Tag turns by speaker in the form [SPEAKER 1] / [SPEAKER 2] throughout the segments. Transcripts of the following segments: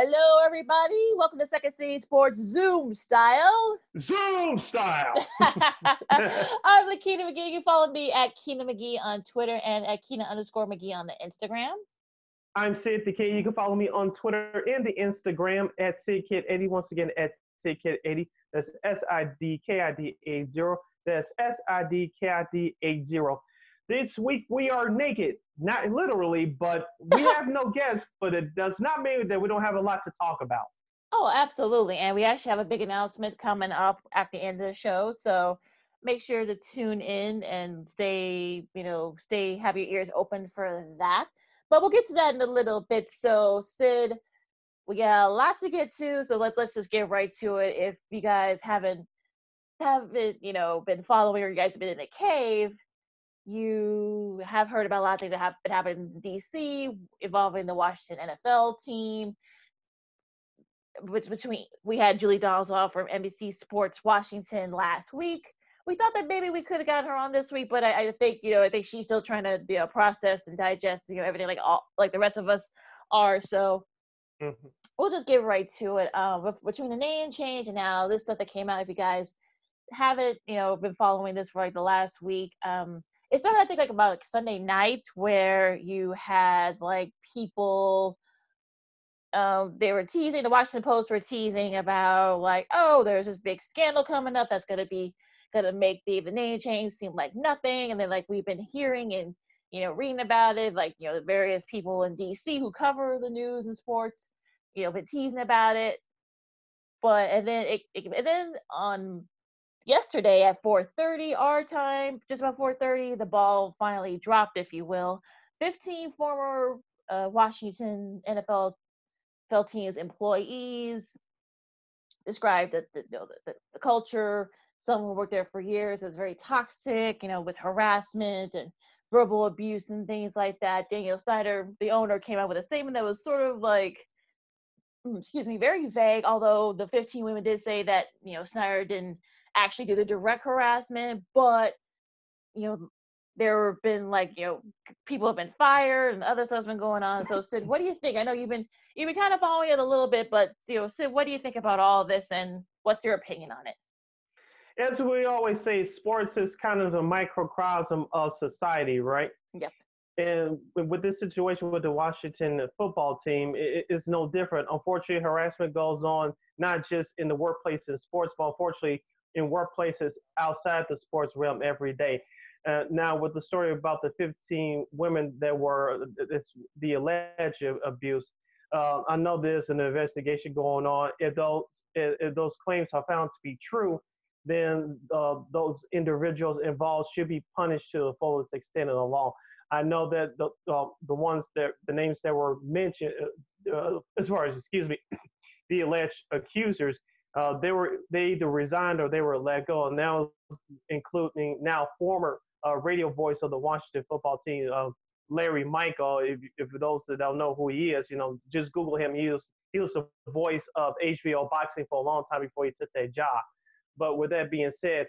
[SPEAKER 1] Hello, everybody. Welcome to Second City Sports Zoom style.
[SPEAKER 2] Zoom style.
[SPEAKER 1] I'm Lakina McGee. You can follow me at Keena McGee on Twitter and at Keena underscore McGee on the Instagram.
[SPEAKER 2] I'm Sid the Kid. You can follow me on Twitter and the Instagram at SidKid80. Once again, at SidKid80. That's S I D K I D 80. That's S I D K I D 80. This week we are naked, not literally, but we have no guests, but it does not mean that we don't have a lot to talk about.
[SPEAKER 1] Oh, absolutely. And we actually have a big announcement coming up at the end of the show. So make sure to tune in and stay, you know, stay, have your ears open for that. But we'll get to that in a little bit. So, Sid, we got a lot to get to. So let, let's just get right to it. If you guys haven't, haven't, you know, been following or you guys have been in the cave, you have heard about a lot of things that have been happening in DC involving the Washington NFL team. Which between we had Julie Donaldson from NBC Sports Washington last week. We thought that maybe we could have gotten her on this week, but I, I, think you know I think she's still trying to you know process and digest you know everything like all like the rest of us are. So mm-hmm. we'll just get right to it. Um, between the name change and now this stuff that came out, if you guys haven't you know been following this for like the last week, um, it started I think like about like Sunday nights where you had like people um they were teasing the Washington Post were teasing about like oh there's this big scandal coming up that's going to be to make the the name change seem like nothing and then like we've been hearing and you know reading about it like you know the various people in DC who cover the news and sports you know been teasing about it. But and then it, it and then on yesterday at 4:30 our time, just about 4:30, the ball finally dropped, if you will. 15 former uh, Washington NFL NFL teams employees described the, the, the, the culture. Some who worked there for years as very toxic, you know, with harassment and verbal abuse and things like that. Daniel Snyder, the owner, came out with a statement that was sort of like, mm, excuse me, very vague. Although the 15 women did say that you know Snyder didn't actually do the direct harassment, but you know, there have been like, you know, people have been fired and other stuff's been going on. So Sid, what do you think? I know you've been you've been kind of following it a little bit, but you know, Sid, what do you think about all this and what's your opinion on it?
[SPEAKER 2] As we always say, sports is kind of the microcosm of society, right?
[SPEAKER 1] Yep.
[SPEAKER 2] And with this situation with the Washington football team, it, it's no different. Unfortunately, harassment goes on not just in the workplace in sports, but unfortunately, in workplaces outside the sports realm every day. Uh, now, with the story about the 15 women that were the alleged abuse, uh, I know there's an investigation going on. If those if those claims are found to be true, then uh, those individuals involved should be punished to the fullest extent of the law. I know that the uh, the ones that the names that were mentioned, uh, uh, as far as excuse me, the alleged accusers, uh, they were they either resigned or they were let go. And now, including now former uh, radio voice of the Washington football team, uh, Larry Michael. If, if those that don't know who he is, you know, just Google him. He was he was the voice of HBO boxing for a long time before he took that job. But with that being said,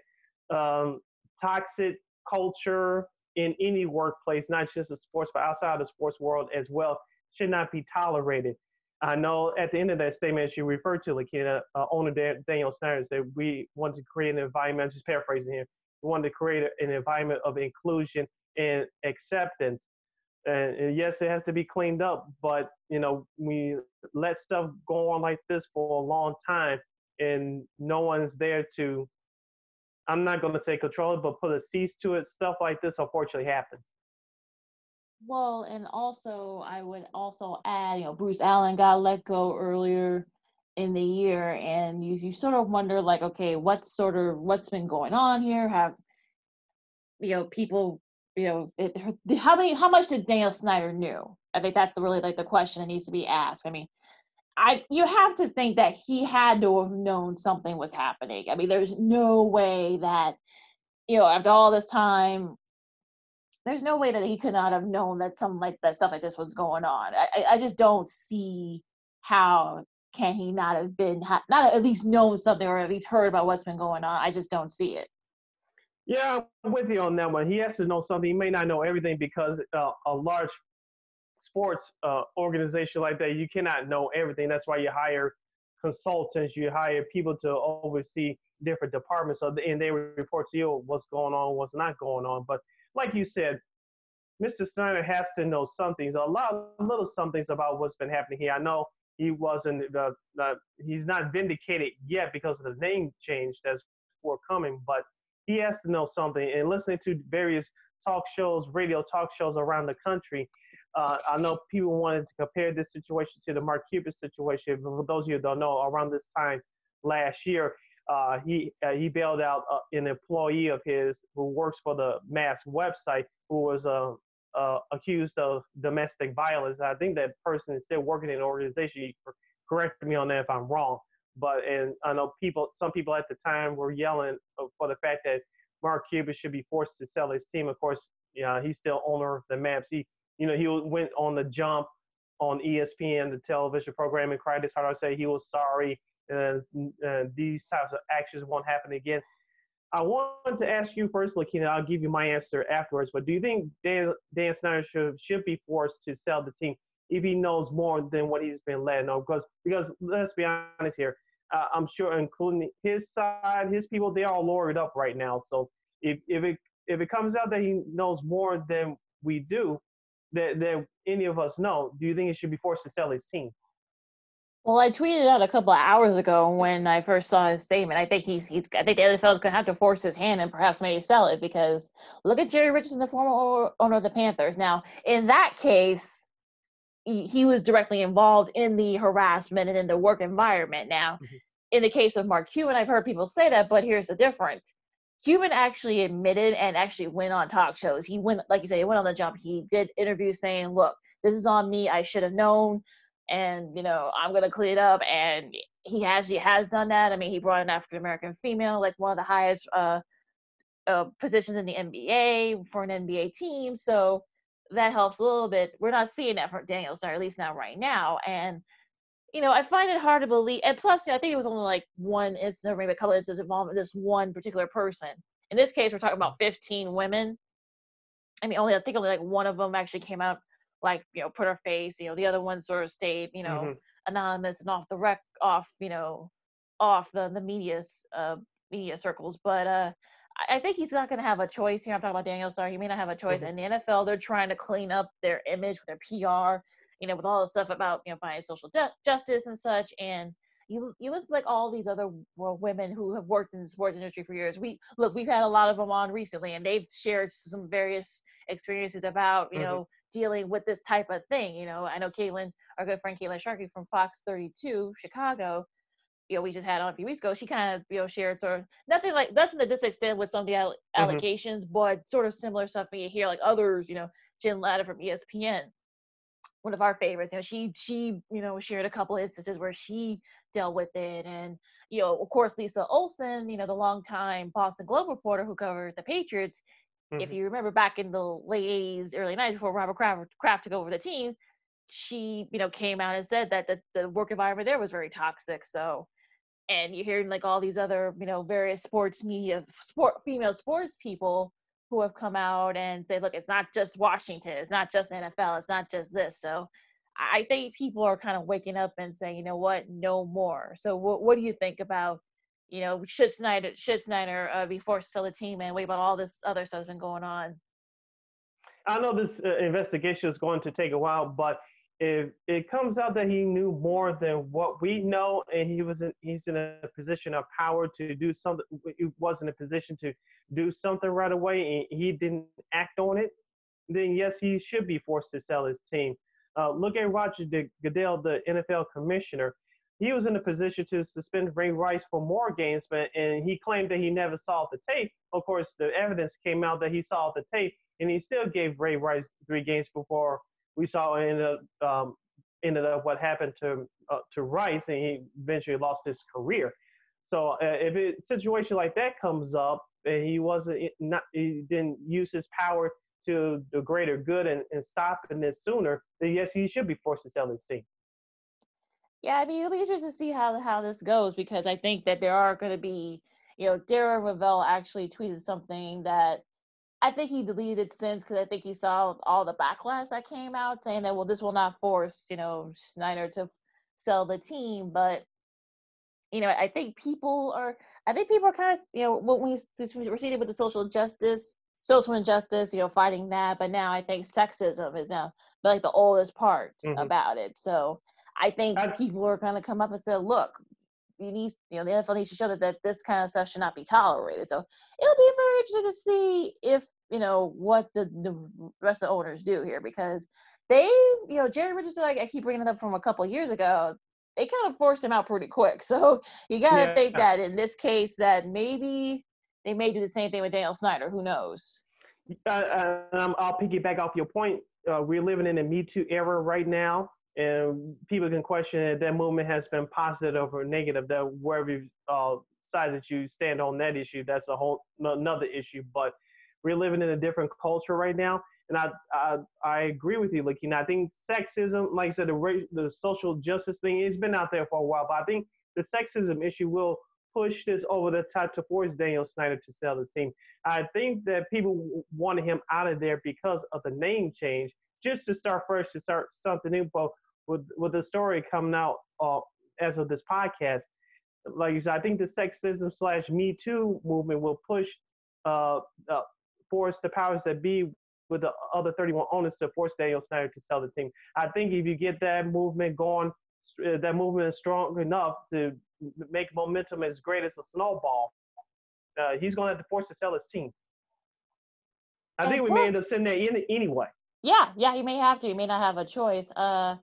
[SPEAKER 2] um, toxic culture in any workplace, not just the sports, but outside the sports world as well, should not be tolerated. I know at the end of that statement, she referred to Lakina, uh, owner Daniel Snyder said we wanted to create an environment, just paraphrasing here, we wanted to create an environment of inclusion and acceptance. And yes, it has to be cleaned up, but you know, we let stuff go on like this for a long time and no one's there to, I'm not going to say control it, but put a cease to it. Stuff like this unfortunately happens.
[SPEAKER 1] Well, and also I would also add, you know, Bruce Allen got let go earlier in the year, and you you sort of wonder like, okay, what's sort of what's been going on here? Have you know people, you know, it, how many how much did Daniel Snyder knew? I think that's the really like the question that needs to be asked. I mean, I you have to think that he had to have known something was happening. I mean, there's no way that you know after all this time there's no way that he could not have known that something like that stuff like this was going on. I, I just don't see how can he not have been not at least known something or at least heard about what's been going on. I just don't see it.
[SPEAKER 2] Yeah, I'm with you on that one. He has to know something. He may not know everything because uh, a large sports uh, organization like that, you cannot know everything. That's why you hire consultants, you hire people to oversee different departments, so and they report to you what's going on, what's not going on. But like you said, Mr. Snyder has to know some things, a lot of little some things about what's been happening here. I know he wasn't the, he's not vindicated yet because of the name change that's forthcoming, but he has to know something. And listening to various talk shows, radio talk shows around the country, uh, I know people wanted to compare this situation to the Mark Cuban situation. For those of you who don't know, around this time last year, uh, he uh, he bailed out uh, an employee of his who works for the Mavs website who was uh, uh, accused of domestic violence. I think that person is still working in the organization. Correct me on that if I'm wrong. But and I know people, some people at the time were yelling for the fact that Mark Cuban should be forced to sell his team. Of course, yeah, he's still owner of the Mavs. He, you know, he went on the jump on ESPN, the television program, and cried his heart out, say he was sorry, uh, these types of actions won't happen again. I want to ask you first, Lakina. I'll give you my answer afterwards. But do you think Dan, Dan Snyder should should be forced to sell the team if he knows more than what he's been let know? Because because let's be honest here, uh, I'm sure, including his side, his people, they're all lawyered up right now. So if if it if it comes out that he knows more than we do, that that any of us know, do you think he should be forced to sell his team?
[SPEAKER 1] Well, I tweeted out a couple of hours ago when I first saw his statement. I think he's he's. I think the NFL is going to have to force his hand and perhaps maybe sell it because look at Jerry Richardson, the former owner of the Panthers. Now, in that case, he, he was directly involved in the harassment and in the work environment. Now, mm-hmm. in the case of Mark Cuban, I've heard people say that, but here's the difference. Cuban actually admitted and actually went on talk shows. He went, like you said, he went on the jump. He did interviews saying, "Look, this is on me. I should have known." And you know i'm to clean it up and he he has done that. I mean he brought an african american female like one of the highest uh, uh, positions in the nba for an nba team so that helps a little bit. We're not seeing that for daniel star at least not right now and you know i find it hard to believe and plus you know, i think it was only like one incident maybe a couple instances involving this one particular person. In this case we're talking about 15 women. I mean only i think only like one of them actually came out like you know put her face you know the other ones sort of stayed you know mm-hmm. anonymous and off the rec off you know off the the media's uh media circles but uh I think he's not going to have a choice here. I'm talking about Daniel Sorry, He may not have a choice. Mm-hmm. In the NFL, they're trying to clean up their image with their PR, you know, with all the stuff about, you know, finding social ju- justice and such. And you, you listen like all these other women who have worked in the sports industry for years. We look, we've had a lot of them on recently, and they've shared some various experiences about, you mm-hmm. know, dealing with this type of thing. You know, I know Caitlin, our good friend Caitlin Sharkey from Fox 32 Chicago, you know, we just had on a few weeks ago. She kind of, you know, shared sort of nothing like nothing to this extent with some of the mm-hmm. allegations, but sort of similar stuff you hear like others, you know, Jen Lada from ESPN, one of our favorites. You know, she she you know shared a couple instances where she dealt with it, and you know, of course, Lisa Olson, you know, the longtime Boston Globe reporter who covered the Patriots, Mm-hmm. If you remember back in the late 80s, early 90s, before Robert Kraft, Kraft took over the team, she, you know, came out and said that the, the work environment there was very toxic. So, and you're hearing like all these other, you know, various sports media, sport female sports people who have come out and say, look, it's not just Washington, it's not just NFL, it's not just this. So, I think people are kind of waking up and saying, you know what, no more. So, what what do you think about you know, should Snyder should Snyder uh, be forced to sell the team and wait about all this other stuff's been going on?
[SPEAKER 2] I know this uh, investigation is going to take a while, but if it comes out that he knew more than what we know, and he was in, he's in a position of power to do something, he was in a position to do something right away, and he didn't act on it, then yes, he should be forced to sell his team. Uh, look at Roger Goodell, the NFL commissioner he was in a position to suspend Ray Rice for more games, but and he claimed that he never saw the tape. Of course, the evidence came out that he saw the tape, and he still gave Ray Rice three games before we saw in the um, ended up what happened to uh, to Rice, and he eventually lost his career. So uh, if a situation like that comes up, and he wasn't not he didn't use his power to the greater good and, and stopping this sooner, then yes, he should be forced to sell his team.
[SPEAKER 1] Yeah, I mean, it'll be interesting to see how how this goes because I think that there are going to be, you know, Darren Rovell actually tweeted something that I think he deleted since because I think he saw all the backlash that came out saying that well, this will not force you know Snyder to sell the team, but you know, I think people are. I think people are kind of you know when we proceeded with the social justice, social injustice, you know, fighting that, but now I think sexism is now like the oldest part mm-hmm. about it. So I think That's, people are going to come up and say, look, you need, you know, the NFL needs to show that, that this kind of stuff should not be tolerated. So it'll be very interesting to see if, you know, what the, the rest of the owners do here because they, you know, Jerry Richardson, I, I keep bringing it up from a couple years ago, they kind of forced him out pretty quick. So you got to yeah. think that in this case that maybe they may do the same thing with Daniel Snyder. Who knows?
[SPEAKER 2] Uh, uh, um, I'll piggyback off your point. Uh, we're living in a Me Too era right now and people can question if that movement has been positive or negative. That wherever uh, side that you stand on that issue, that's a whole another issue. But we're living in a different culture right now, and I I, I agree with you, know, I think sexism, like I said, the the social justice thing, it's been out there for a while, but I think the sexism issue will push this over the top to force Daniel Snyder to sell the team. I think that people wanted him out of there because of the name change, just to start fresh, to start something new. But with with the story coming out uh, as of this podcast, like you said, I think the sexism slash Me Too movement will push uh, uh, force the powers that be with the other 31 owners to force Daniel Snyder to sell the team. I think if you get that movement going, uh, that movement is strong enough to make momentum as great as a snowball, uh, he's going to have to force to sell his team. I think we may end up sitting there in, anyway.
[SPEAKER 1] Yeah, yeah, he may have to. He may not have a choice. Uh,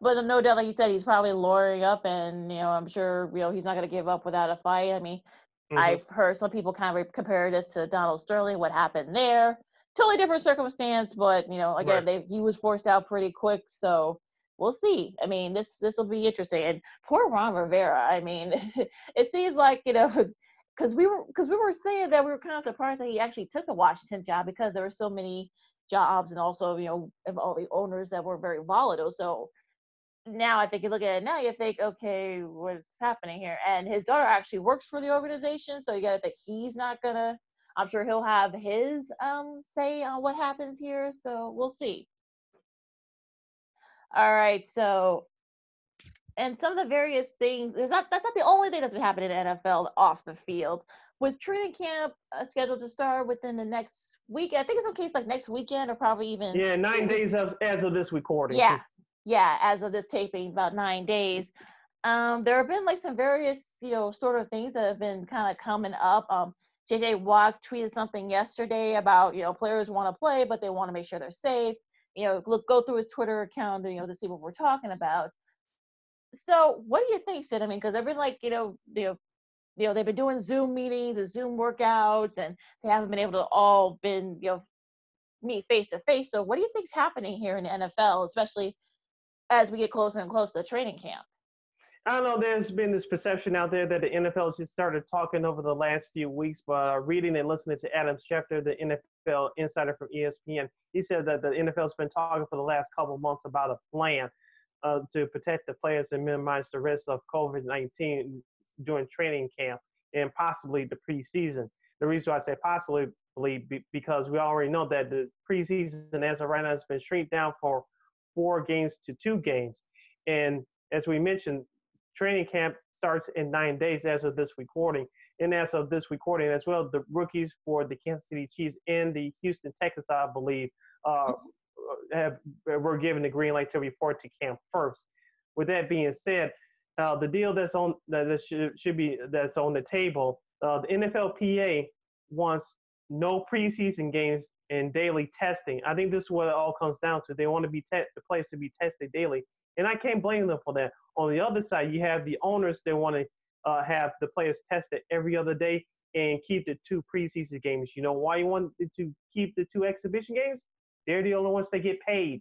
[SPEAKER 1] but no doubt, like you said, he's probably lawyering up, and you know, I'm sure you know he's not going to give up without a fight. I mean, mm-hmm. I've heard some people kind of compare this to Donald Sterling, what happened there. Totally different circumstance, but you know, again, right. they he was forced out pretty quick, so we'll see. I mean, this this will be interesting. And poor Ron Rivera. I mean, it seems like you know, because we were because we were saying that we were kind of surprised that he actually took the Washington job because there were so many jobs and also you know of all the owners that were very volatile. So now I think you look at it now, you think, okay, what's happening here? And his daughter actually works for the organization, so you got to think he's not gonna. I'm sure he'll have his um, say on what happens here. So we'll see. All right, so and some of the various things is not that's not the only thing that's been happening in NFL off the field. With training camp uh, scheduled to start within the next week, I think it's in case like next weekend or probably even
[SPEAKER 2] yeah nine days as, as of this recording.
[SPEAKER 1] Yeah, yeah, as of this taping, about nine days. Um, there have been like some various, you know, sort of things that have been kind of coming up. Um, JJ Watt tweeted something yesterday about, you know, players want to play, but they want to make sure they're safe. You know, look, go through his Twitter account, you know, to see what we're talking about. So, what do you think, Sid? I mean, because I've been like, you know, you know, you know, they've been doing Zoom meetings and Zoom workouts, and they haven't been able to all been, you know, meet face to face. So, what do you think's happening here in the NFL, especially as we get closer and closer to training camp?
[SPEAKER 2] I don't know. There's been this perception out there that the NFL just started talking over the last few weeks, but uh, reading and listening to Adam Schefter, the NFL insider from ESPN, he said that the NFL's been talking for the last couple months about a plan uh, to protect the players and minimize the risk of COVID-19 during training camp and possibly the preseason. The reason why I say possibly because we already know that the preseason, as of right now, has been shrink down for four games to two games. And as we mentioned, training camp starts in nine days as of this recording. And as of this recording as well, the rookies for the Kansas City Chiefs and the Houston Texans, I believe, uh, have were given the green light to report to camp first. With that being said, uh, the deal that's on that should, should be that's on the table, uh, the NFLPA wants no preseason games and daily testing. I think this is what it all comes down to. They want to be te- the players to be tested daily, and I can't blame them for that. On the other side, you have the owners that want to uh, have the players tested every other day and keep the two preseason games. You know why you want to keep the two exhibition games? They're the only ones that get paid.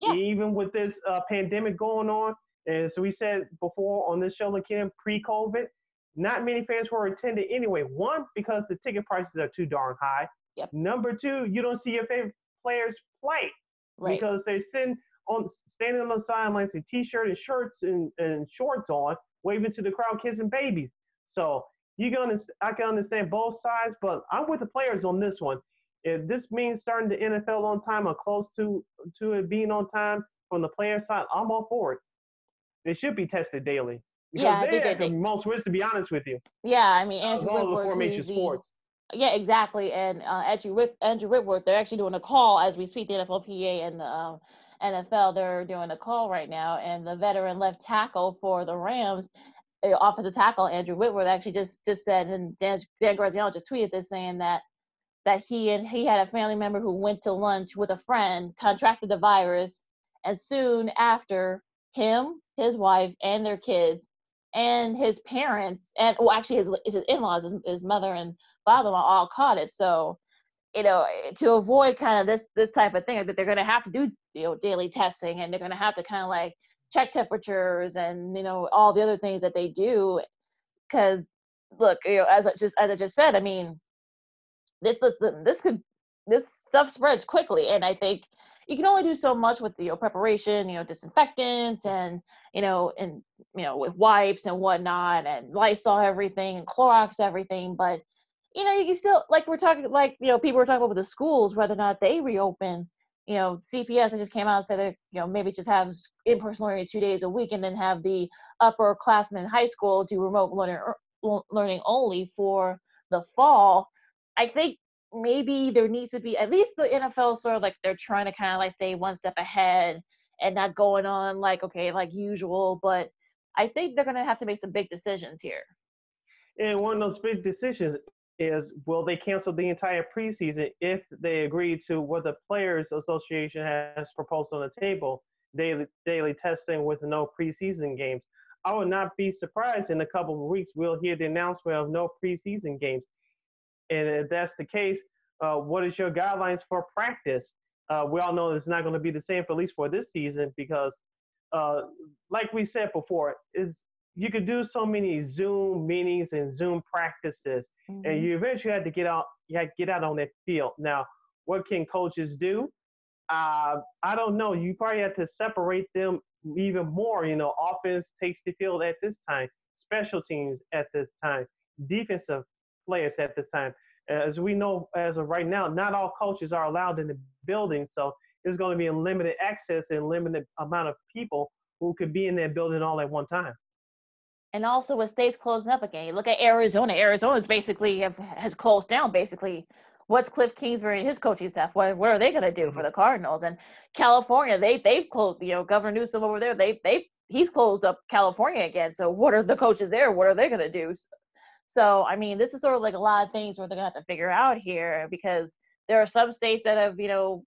[SPEAKER 2] Yeah. Even with this uh, pandemic going on, as we said before on this show, again, pre-COVID, not many fans were attending anyway. One, because the ticket prices are too darn high.
[SPEAKER 1] Yep.
[SPEAKER 2] Number two, you don't see your favorite players play right. because they're sitting on standing on the sidelines in t-shirt and shirts and, and shorts on, waving to the crowd, kissing babies. So you can I can understand both sides, but I'm with the players on this one. If this means starting the NFL on time or close to to it being on time from the player side, I'm all for it. They should be tested daily. Because
[SPEAKER 1] Yeah, they
[SPEAKER 2] they the most risk, to be honest with you,
[SPEAKER 1] yeah, I mean Andrew
[SPEAKER 2] the
[SPEAKER 1] Whitworth,
[SPEAKER 2] formation
[SPEAKER 1] who's
[SPEAKER 2] sports.
[SPEAKER 1] Yeah, exactly. And uh, Andrew, Whit- Andrew Whitworth, they're actually doing a call as we speak. The NFLPA and the uh, NFL, they're doing a call right now. And the veteran left tackle for the Rams, uh, offensive tackle Andrew Whitworth, actually just just said, and Dan, Dan Graziano just tweeted this saying that that he and he had a family member who went to lunch with a friend, contracted the virus, and soon after, him, his wife, and their kids, and his parents, and well, actually his his in-laws, his, his mother and father-in-law all caught it. So, you know, to avoid kind of this this type of thing, that they're going to have to do you know daily testing, and they're going to have to kind of like check temperatures and you know all the other things that they do, because look, you know, as I just as I just said, I mean this this this could this stuff spreads quickly and i think you can only do so much with you know preparation you know disinfectants and you know and you know with wipes and whatnot and lysol everything and clorox everything but you know you can still like we're talking like you know people were talking about the schools whether or not they reopen you know cps I just came out and said that you know maybe just have in-person learning two days a week and then have the upperclassmen in high school do remote learning er, learning only for the fall. I think maybe there needs to be at least the NFL sort of like they're trying to kind of like stay one step ahead and not going on like okay like usual, but I think they're gonna have to make some big decisions here.
[SPEAKER 2] And one of those big decisions is will they cancel the entire preseason if they agree to what the Players Association has proposed on the table, daily daily testing with no preseason games. I would not be surprised in a couple of weeks we'll hear the announcement of no preseason games. And if that's the case, uh, what is your guidelines for practice? Uh, we all know it's not going to be the same for at least for this season because, uh, like we said before, is you could do so many Zoom meetings and Zoom practices, and you eventually had to get out. You had to get out on that field. Now, what can coaches do? Uh, I don't know. You probably have to separate them even more. You know, offense takes the field at this time, special teams at this time, defensive players at this time. As we know, as of right now, not all coaches are allowed in the building, so there's going to be a limited access and limited amount of people who could be in that building all at one time.
[SPEAKER 1] and also with states closing up again. Look at Arizona. Arizona's basically have, has closed down. Basically, what's Cliff Kingsbury and his coaching staff? What what are they going to do for the mm-hmm. Cardinals? And California, they they've closed. You know, Governor Newsom over there, they they he's closed up California again. So what are the coaches there? What are they going to do? So I mean, this is sort of like a lot of things where they're to have to figure out here because there are some states that have you know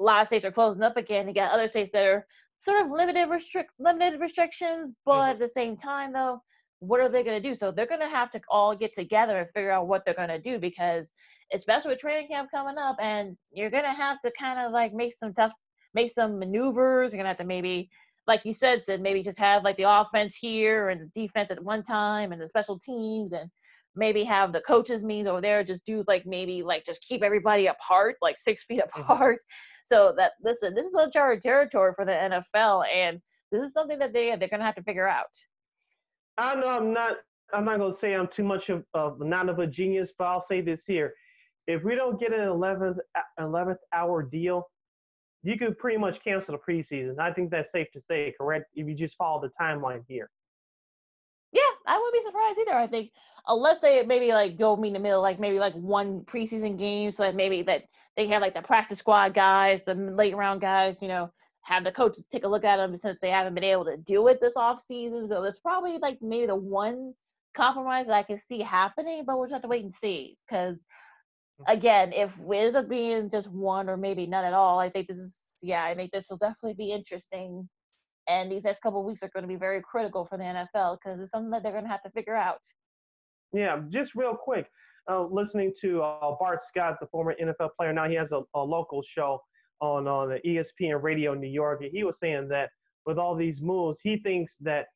[SPEAKER 1] a lot of states are closing up again. You got other states that are sort of limited restrict limited restrictions, but mm-hmm. at the same time though, what are they to do? So they're to have to all get together and figure out what they're to do because especially with training camp coming up, and you're to have to kind of like make some tough, make some maneuvers. You're to have to maybe. Like you said, Sid, maybe just have like the offense here and the defense at one time and the special teams and maybe have the coaches meetings over there just do like maybe like just keep everybody apart like six feet mm-hmm. apart. So that listen this is uncharted territory for the nfl and this is something that they they're gonna have to figure out.
[SPEAKER 2] I know I'm not. I'm not going to say I'm too much of, of not of a genius, but I'll say this here: if we don't get an 11th 11th hour deal, you could pretty much cancel the preseason. I think that's safe to say, correct? If you just follow the timeline here.
[SPEAKER 1] yeah i wouldn't be surprised either i think unless they maybe like go meet in the middle like maybe like one preseason game so that maybe that they have like the practice squad guys the late round guys you know have the coaches take a look at them since they haven't been able to do it this off season so there's probably like maybe the one compromise that i can see happening but we'll just have to wait and see because again, if it ends up being just one or maybe none at all, I think this is yeah, I think this will definitely be interesting. And these next couple of weeks are going to be very critical for the NFL because it's something that they're going to have to figure out.
[SPEAKER 2] Yeah, just real quick, uh, listening to uh, Bart Scott, the former NFL player. Now he has a, a local show on on the ESPN Radio New York. and He was saying that with all these moves, he thinks that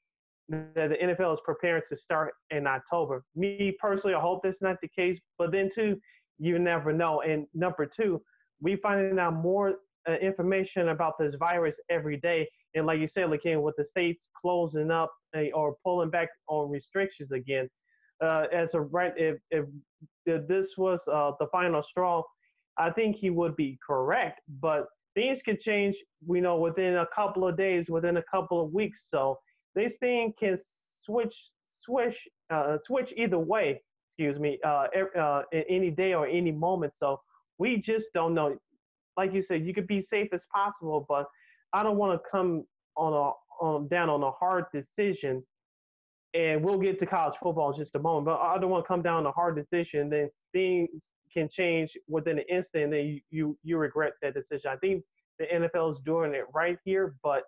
[SPEAKER 2] that the NFL is preparing to start in October. Me personally, I hope that's not the case. But then too, you never know. And number two, we finding out more uh, information about this virus every day. And like you said, again, with the states closing up uh, or pulling back on restrictions again, uh, as a right, if, if, if this was uh, the final straw, I think he would be correct. But things could change, we know, within a couple of days, within a couple of weeks. So this thing can switch, switch, uh, switch either way. Excuse me, uh, uh, any day or any moment. So we just don't know. Like you said, you could be safe as possible, but I don't want to come on a on down on a hard decision. And we'll get to college football in just a moment, but I don't want to come down on a hard decision. Then things can change within an instant, and then you, you you regret that decision. I think the NFL is doing it right here, but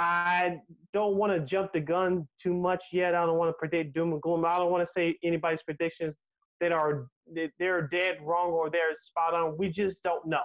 [SPEAKER 2] I don't want to jump the gun too much yet. I don't want to predict doom and gloom. I don't want to say anybody's predictions that are that they're dead wrong or they're spot on. We just don't know.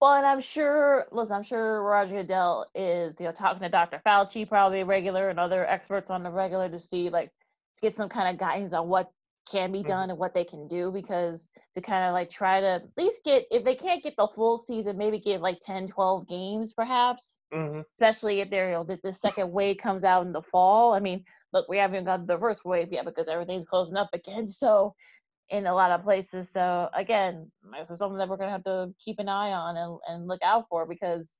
[SPEAKER 1] Well, and I'm sure, listen, I'm sure Roger Goodell is, you know, talking to Dr. Fauci, probably regular, and other experts on the regular to see, like, to get some kind of guidance on what can be mm-hmm. done and what they can do because to kind of like try to at least get if they can't get the full season maybe get like 10 12 games perhaps mm-hmm. especially if they're you know the, the, second wave comes out in the fall i mean look we haven't got the first wave yet because everything's closing up again so in a lot of places so again this is something that we're going to have to keep an eye on and, and look out for because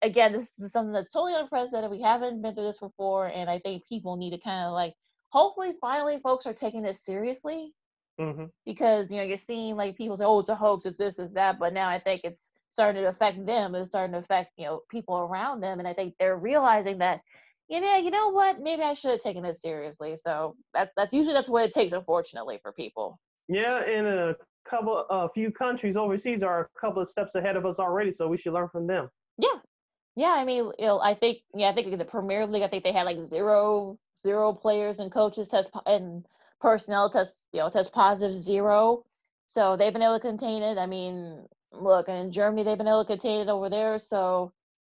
[SPEAKER 1] again this is something that's totally unprecedented we haven't been through this before and i think people need to kind of like hopefully finally folks are taking this seriously mm-hmm. because you know you're seeing like people say oh it's a hoax it's this it's that but now i think it's starting to affect them it's starting to affect you know people around them and i think they're realizing that you know you know what? Maybe i should have taken it seriously. So that, that's usually that's what it takes unfortunately for people.
[SPEAKER 2] Yeah and a couple a few countries overseas are a couple of steps ahead of us already so we should learn from them.
[SPEAKER 1] Yeah. Yeah, I mean, you know, I think yeah, I think the Premier League, I think they had like zero zero players and coaches test and personnel test you know test positive zero. So they've been able to contain it. I mean, look, and in Germany they've been able to contain it over there. So,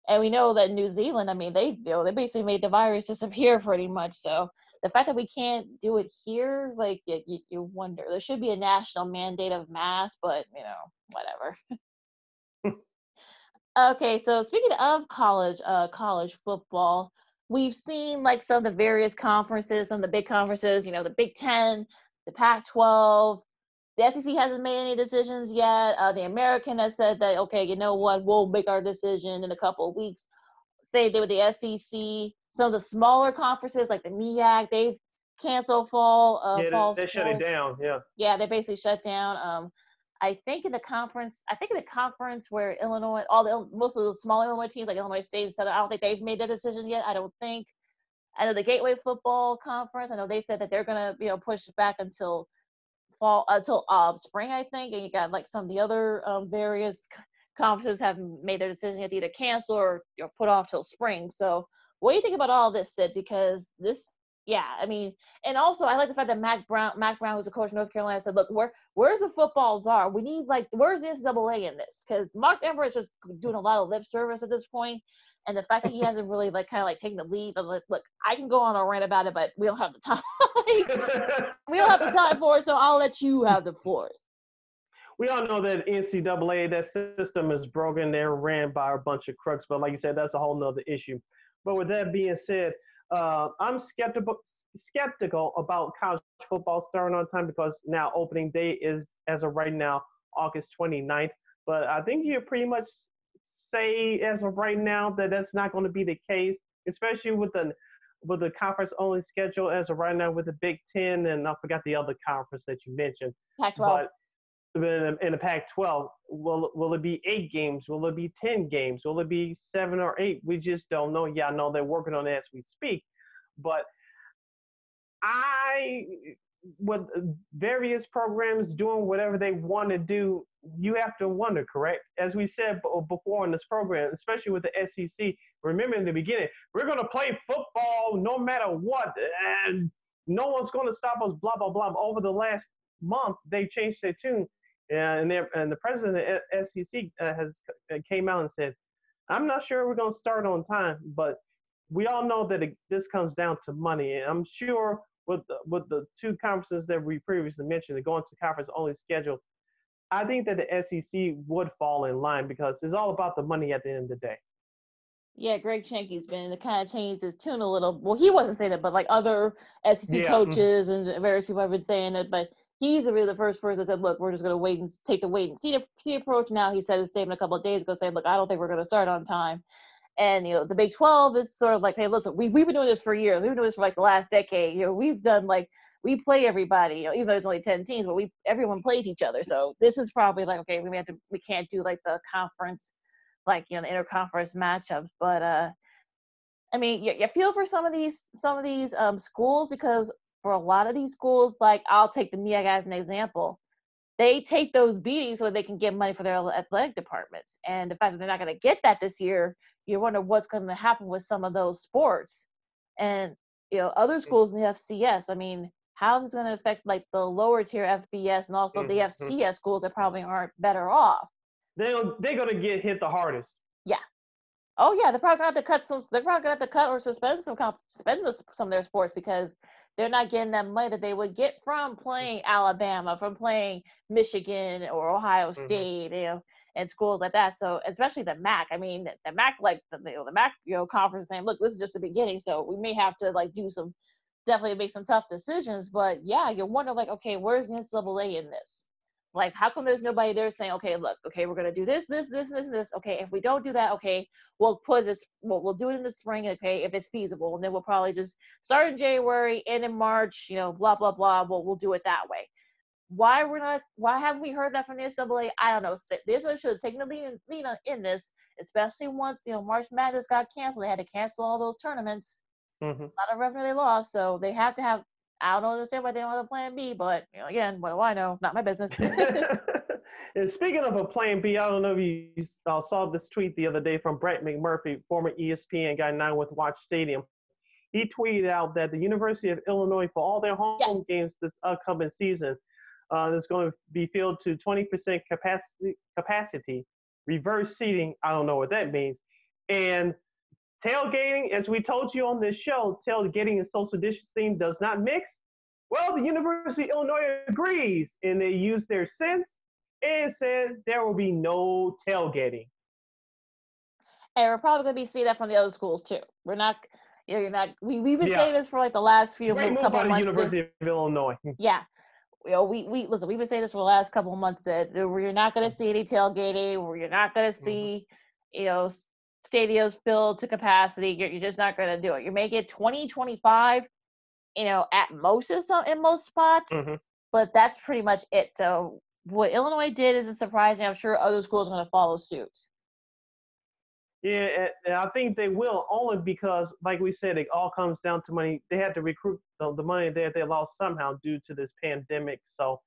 [SPEAKER 1] and we know that New Zealand, I mean, they you know they basically made the virus disappear pretty much. So the fact that we can't do it here, like you, you wonder, there should be a national mandate of masks, but you know, whatever. Okay, so speaking of college, uh, college football, we've seen like some of the various conferences, some of the big conferences. You know, the Big Ten, the Pac-12. The SEC hasn't made any decisions yet. Uh, the American has said that okay, you know what, we'll make our decision in a couple of weeks. Same thing with the SEC. Some of the smaller conferences like the MEAC, they've canceled fall. Uh,
[SPEAKER 2] yeah,
[SPEAKER 1] fall
[SPEAKER 2] they, they shut it down. Yeah.
[SPEAKER 1] Yeah, they basically shut down. Um, I think in the conference, I think in the conference where Illinois, all the most of the small Illinois teams like Illinois State, said I don't think they've made their decision yet. I don't think. I know the Gateway Football Conference. I know they said that they're gonna you know push back until fall until uh, spring, I think. And you got like some of the other um, various conferences have made their decision to either cancel or, or put off till spring. So what do you think about all this, Sid? Because this yeah, I mean, and also I like the fact that Mack Brown, Mack Brown, who's a coach in North Carolina, said, "Look, where where's the football czar? We need like where's the NCAA in this? Because Mark Emmert is just doing a lot of lip service at this point, and the fact that he hasn't really like kind of like taken the lead. Of like, look, I can go on a rant about it, but we don't have the time. we don't have the time for it, so I'll let you have the floor.
[SPEAKER 2] We all know that NCAA, that system is broken. They're ran by a bunch of crooks, but like you said, that's a whole nother issue. But with that being said, uh, I'm skeptical skeptical about college football starting on time because now opening day is as of right now August 29th. But I think you pretty much say as of right now that that's not going to be the case, especially with the with the conference only schedule as of right now with the Big Ten and I forgot the other conference that you mentioned.
[SPEAKER 1] Pac-12
[SPEAKER 2] in the Pac-12, will will it be eight games? Will it be ten games? Will it be seven or eight? We just don't know. Yeah, I know they're working on it as we speak, but I, with various programs doing whatever they want to do, you have to wonder, correct? As we said before in this program, especially with the SEC. Remember in the beginning, we're going to play football no matter what, and no one's going to stop us. Blah blah blah. Over the last month, they changed their tune and and the president of the SEC uh, has uh, came out and said, "I'm not sure we're going to start on time, but we all know that it, this comes down to money, and I'm sure with the, with the two conferences that we previously mentioned, the going to conference only schedule, I think that the SEC would fall in line because it's all about the money at the end of the day."
[SPEAKER 1] Yeah, Greg Sankey's been kind of changed his tune a little. Well, he wasn't saying it, but like other SEC yeah. Mm-hmm. coaches and various people have been saying it. But he's really the first person that said, "Look, we're just going to wait and take the wait and see, see approach." Now he said his statement a couple of days ago saying, "Look, I don't think we're going to start on time." And you know, the Big Twelve is sort of like, "Hey, listen, we we've been doing this for years. We've been doing this for like the last decade. You know, we've done like we play everybody. You know, even though it's only ten teams, but we everyone plays each other. So this is probably like, okay, we have to we can't do like the conference." like you know the interconference matchups but uh I mean, you, you feel for some of these some of these um, schools because for a lot of these schools, like I'll take the MEAC as an example, they take those beatings so they can get money for their athletic departments. And the fact that they're not going to get that this year, you wonder what's going to happen with some of those sports. And you know, other schools in the FCS. I mean, how is this going to affect like the lower tier FBS and also mm-hmm. the FCS schools that probably aren't better off?
[SPEAKER 2] They they're going to get hit the hardest.
[SPEAKER 1] Yeah, Oh yeah, they're probably gonna have to cut some. They're probably gonna have to cut or suspend some suspend some of their sports because they're not getting that money that they would get from playing Alabama, from playing Michigan or Ohio mm-hmm. State, mm-hmm. you know, and schools like that. So especially the MAC. I mean, the MAC like the you know, the MAC you know conference saying, look, this is just the beginning, so we may have to like do some definitely make some tough decisions. But yeah, you wonder like, okay, where's the NCAA in this? Like, how come there's nobody there saying, okay, look, okay, we're gonna do this, this, this, this, this. Okay, if we don't do that, okay, we'll put this, we'll, we'll do it in the spring, okay, if it's feasible, and then we'll probably just start in January, end in March, you know, blah blah blah. We'll we'll do it that way. Why we're not? Why haven't we heard that from the NCAA? I don't know. This one should have taken the lead, lead in this, especially once you know March Madness got canceled. They had to cancel all those tournaments. Mm-hmm. A lot of revenue they lost, so they have to have I don't understand why they don't have a plan B, but you know, again, what do I know? Not my business.
[SPEAKER 2] and speaking of a plan B, I don't know if you uh, saw this tweet the other day from Brett McMurphy, former ESPN guy now with Watch Stadium. He tweeted out that the University of Illinois, for all their home yeah. games this upcoming season, uh, is going to be filled to 20% capacity, capacity, reverse seating. I don't know what that means. And Tailgating, as we told you on this show, tailgating and social distancing does not mix. Well, the University of Illinois agrees, and they use their sense and said there will be no tailgating.
[SPEAKER 1] And we're probably going to be seeing that from the other schools too. We're not, you know, you're not. We we've been yeah. saying this for like the last few
[SPEAKER 2] Great
[SPEAKER 1] couple
[SPEAKER 2] of
[SPEAKER 1] months.
[SPEAKER 2] University of Illinois.
[SPEAKER 1] Yeah, you know, we we listen. We've been saying this for the last couple of months that you're not going to see any tailgating. Where you're not going to mm-hmm. see, mm-hmm. you know, stadiums filled to capacity. You're, you're just not going to do it. You may get 20, 25, you know, at most in, some, in most spots, mm-hmm. but that's pretty much it. So what Illinois did isn't surprising. I'm sure other schools are going to follow suit.
[SPEAKER 2] Yeah, and I think they will only because, like we said, it all comes down to money. They had to recruit the, the money that they lost somehow due to this pandemic. So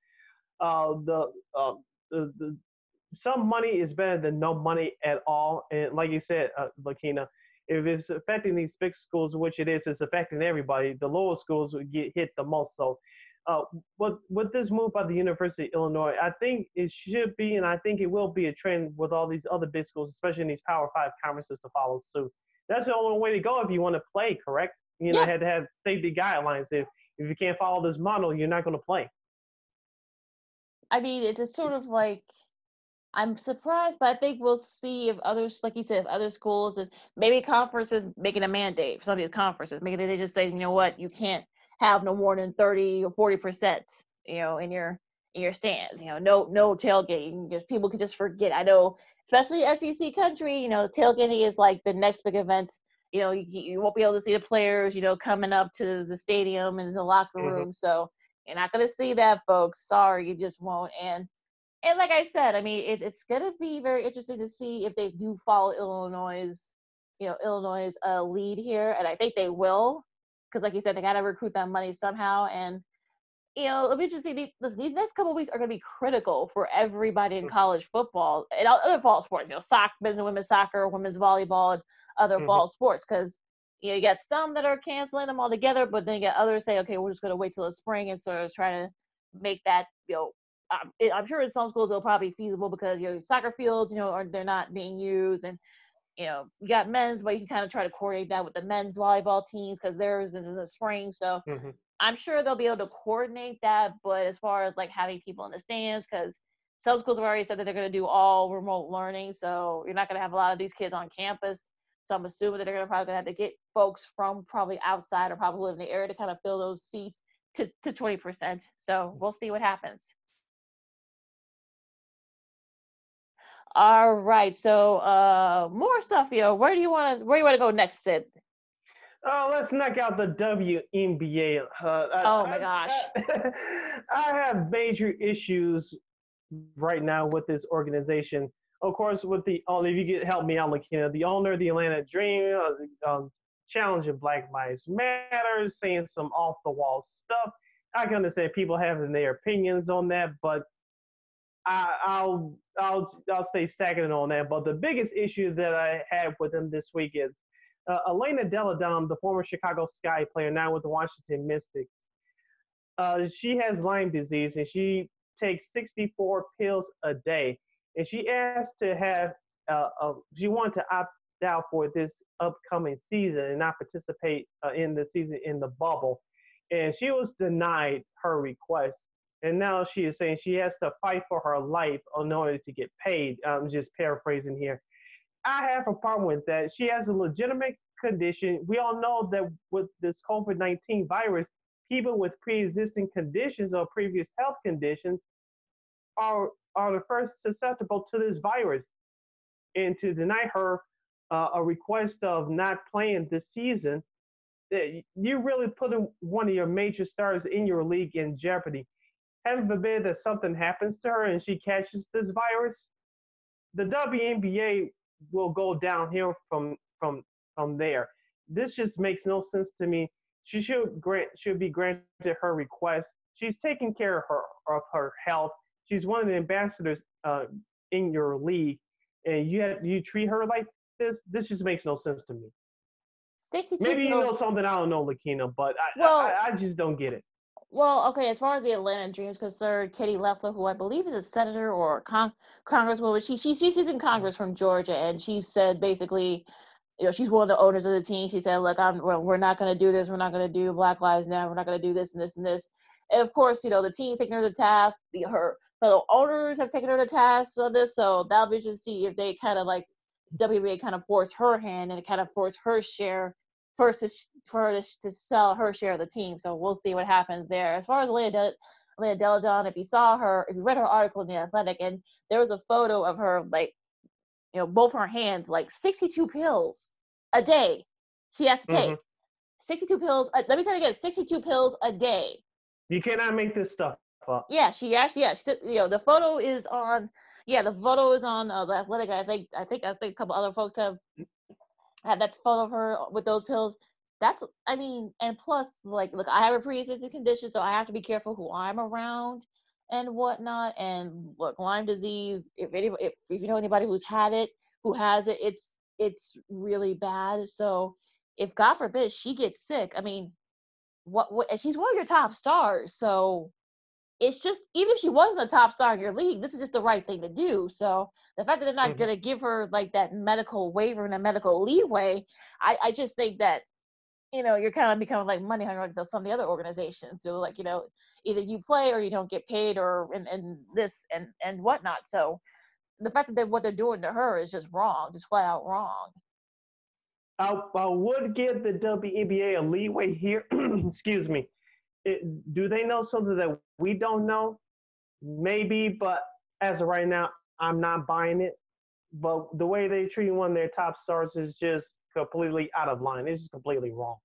[SPEAKER 2] uh, the, uh, the, the some money is better than no money at all. And like you said, uh, Lakina, if it's affecting these big schools, which it is, it's affecting everybody. The lower schools would get hit the most. So, uh, with with this move by the University of Illinois, I think it should be, and I think it will be a trend with all these other big schools, especially in these Power Five conferences, to follow suit. That's the only way to go if you want to play. Correct? You know, yeah. had to have safety guidelines. If if you can't follow this model, you're not going to play.
[SPEAKER 1] I mean, it's sort of like I'm surprised, but I think we'll see if others, like you said, if other schools and maybe conferences making a mandate for some of these conferences, maybe they just say, you know what, you can't have no more than thirty or forty percent, you know, in your in your stands. You know, no no tailgating. Just people can just forget. I know, especially SEC country, you know, tailgating is like the next big event. You know, you, you won't be able to see the players, you know, coming up to the stadium and the locker mm-hmm. room. So you're not going to see that, folks. Sorry, you just won't. And and like I said, I mean, it's it's gonna be very interesting to see if they do follow Illinois' you know Illinois' uh, lead here, and I think they will, because like you said, they got to recruit that money somehow, and you know, it'll be interesting. These, these next couple weeks are going to be critical for everybody in mm. college football and other fall sports. You know, soccer, men's and women's soccer, women's volleyball, and other mm-hmm. fall sports. Because you know, you got some that are canceling them all together, but then you got others say, okay, we're just going to wait till the spring and sort of try to make that you know I'm, I'm sure in some schools it'll probably be feasible because your soccer fields, you know, are they're not being used, and you know you got men's, but you can kind of try to coordinate that with the men's volleyball teams because theirs is in the spring. So mm-hmm. I'm sure they'll be able to coordinate that. But as far as like having people in the stands, because some schools have already said that they're going to do all remote learning, so you're not going to have a lot of these kids on campus. So I'm assuming that they're gonna probably have to get folks from probably outside or probably live in the area to kind of fill those seats to to 20%. So we'll see what happens. All right. So uh more stuff, yo. Where do you want to where you want to go next, Sid?
[SPEAKER 2] Oh, let's knock out the WNBA. Uh,
[SPEAKER 1] oh my gosh.
[SPEAKER 2] I, I, have major issues right now with this organization. Of course, with the oh, if you could help me out, Lakina, the owner of the Atlanta Dream, uh, um, challenging Black Lives Matter, saying some off the wall stuff. I can understand people having their opinions on that, but I, will I'll I'll stay stagnant on that. But the biggest issue that I have with them this week is uh, Elena Delle Donne, the former Chicago Sky player, now with the Washington Mystics. Uh, she has Lyme disease and she takes 64 pills a day. And she asked to have, uh, a, she wanted to opt out for this upcoming season and not participate uh, in the season in the bubble. And she was denied her request. And now she is saying she has to fight for her life in order to get paid. I'm just paraphrasing here. I have a problem with that. She has a legitimate condition. We all know that with this COVID 19 virus, people with pre existing conditions or previous health conditions are, are the first susceptible to this virus. And to deny her uh, a request of not playing this season, eh, you really putting one of your major stars in your league in jeopardy. Heaven forbid that something happens to her and she catches this virus. The WNBA will go downhill from from from there. This just makes no sense to me. She should grant should be granted her request. She's taking care of her of her health. She's one of the ambassadors uh, in your league, and you have, you treat her like this. This just makes no sense to me.
[SPEAKER 1] 62
[SPEAKER 2] Maybe you know something I don't know, Lakina, but I, well, I, I just don't get it.
[SPEAKER 1] Well, okay, as far as the Atlanta Dreams concerned, Katie Loeffler, who I believe is a senator or con- congresswoman, she, she she's in. Congress from Georgia, and she said basically, you know, she's one of the owners of the team. She said, "Look, I'm we're not going to do this. We're not going to do Black Lives Now. We're not going to do this and this and this." And of course, you know, the team's taking her to task. The her fellow owners have taken her to task on this, so that'll be just see if they kind of like WBA kind of force her hand and kind of force her share first to, for her to, to, sell her share of the team. So we'll see what happens there. As far as Leah, De- Leah Delle Donne, if you saw her, if you read her article in the Athletic, and there was a photo of her like, you know, both her hands like 62 pills a day she has to take. Mm-hmm. 62 pills. Uh, let me say it again. 62 pills a day.
[SPEAKER 2] You cannot make this stuff up.
[SPEAKER 1] Yeah, she actually, yeah, she, you know, the photo is on. Yeah, the photo is on uh, the Athletic. I think, I think, I think a couple other folks have had that photo of her uh, with those pills. That's, I mean, and plus, like, look, I have a pre-existing condition, so I have to be careful who I'm around and whatnot. And look, Lyme disease. If any, if, if you know anybody who's had it, who has it, it's it's really bad. So, if God forbid she gets sick, I mean, what, what she's one of your top stars, so it's just even if she wasn't a top star in your league, this is just the right thing to do. So the fact that they're not mm-hmm. gonna give her like that medical waiver and a medical leeway, I, I just think that you know you're kind of becoming like money hungry like some of the other organizations. So like you know either you play or you don't get paid or and, and this and and whatnot. So the fact that they, what they're doing to her is just wrong, just flat out wrong.
[SPEAKER 2] I, I would give the WNBA a leeway here. Excuse me it, do they know something that we don't know? Maybe, but as of right now, I'm not buying it. But the way they treat one of their top stars is just completely out of line. It's just completely wrong.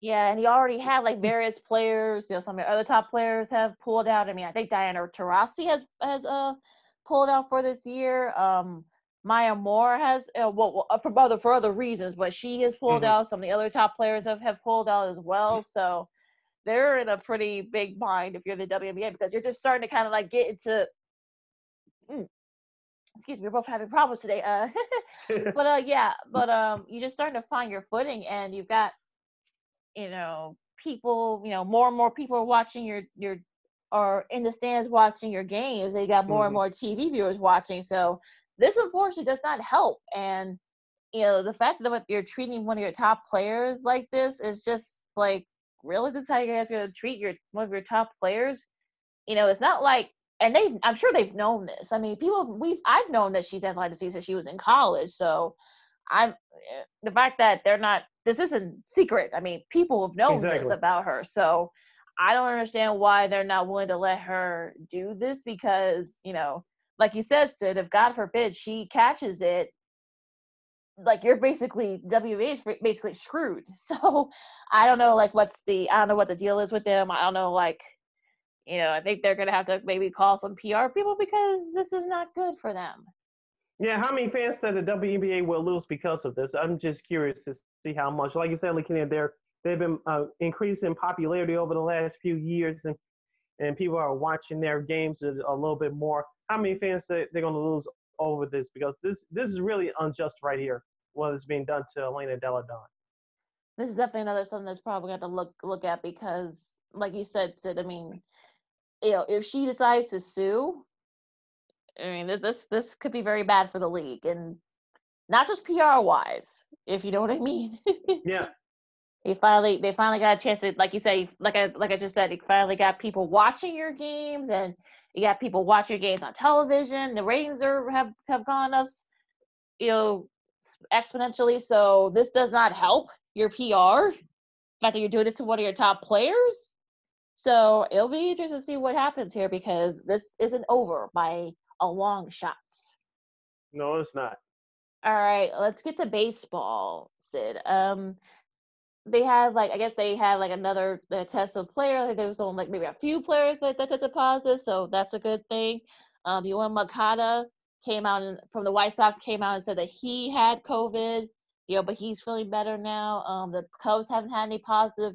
[SPEAKER 1] Yeah, and he already had like various players. You know, some of the other top players have pulled out. I mean, I think Diana Taurasi has has uh pulled out for this year. Um, Maya Moore has uh, well, uh, for other for other reasons, but she has pulled mm-hmm. out. Some of the other top players have have pulled out as well. So they're in a pretty big bind if you're the WNBA because you're just starting to kind of like get into. Mm, excuse me, we're both having problems today. Uh, but uh, yeah, but um, you're just starting to find your footing, and you've got, you know, people, you know, more and more people are watching your your or in the stands watching your games. They got more mm-hmm. and more TV viewers watching. So this unfortunately does not help. And you know, the fact that you're treating one of your top players like this is just like really this is how you guys are going to treat your one of your top players you know it's not like and they i'm sure they've known this i mean people we've i've known that she's had lyme disease since she was in college so I'm eh, the fact that they're not. This isn't secret. I mean, people have known exactly. this about her. So I don't understand why they're not willing to let her do this because you know, like you said, Sid. If God forbid she catches it, like you're basically WBA is basically screwed. So I don't know like what's the I don't know what the deal is with them. I don't know like you know I think they're gonna have to maybe call some PR people because this is not good for them.
[SPEAKER 2] Yeah, how many fans that the WNBA will lose because of this? I'm just curious to see how much. Like you said, Lakina, they're they've been uh, increasing popularity over the last few years, and and people are watching their games a little bit more. How many fans that they're to lose over this? Because this this is really unjust right here. What is being done to Elena Delle Donne.
[SPEAKER 1] This is definitely another something that's probably going to look look at because, like you said, Sid. I mean, you know, if she decides to sue, I mean, this this could be very bad for the league, and not just PR wise, if you know what I mean.
[SPEAKER 2] yeah.
[SPEAKER 1] They finally they finally got a chance to, like you say, like I like I just said, you finally got people watching your games, and you got people watching your games on television. The ratings are have have gone up, you know, exponentially. So this does not help your PR. The fact that you're doing it to one of your top players. So it'll be interesting to see what happens here because this isn't over by a long shot.
[SPEAKER 2] No, it's not.
[SPEAKER 1] All right, let's get to baseball, Sid. Um, they had like I guess they had like another uh, test of player. Like there was only like maybe a few players that, that tested positive, so that's a good thing. Um, Yoan Moncada came out and from the White Sox came out and said that he had COVID, you know, but he's feeling better now. Um, the Cubs haven't had any positive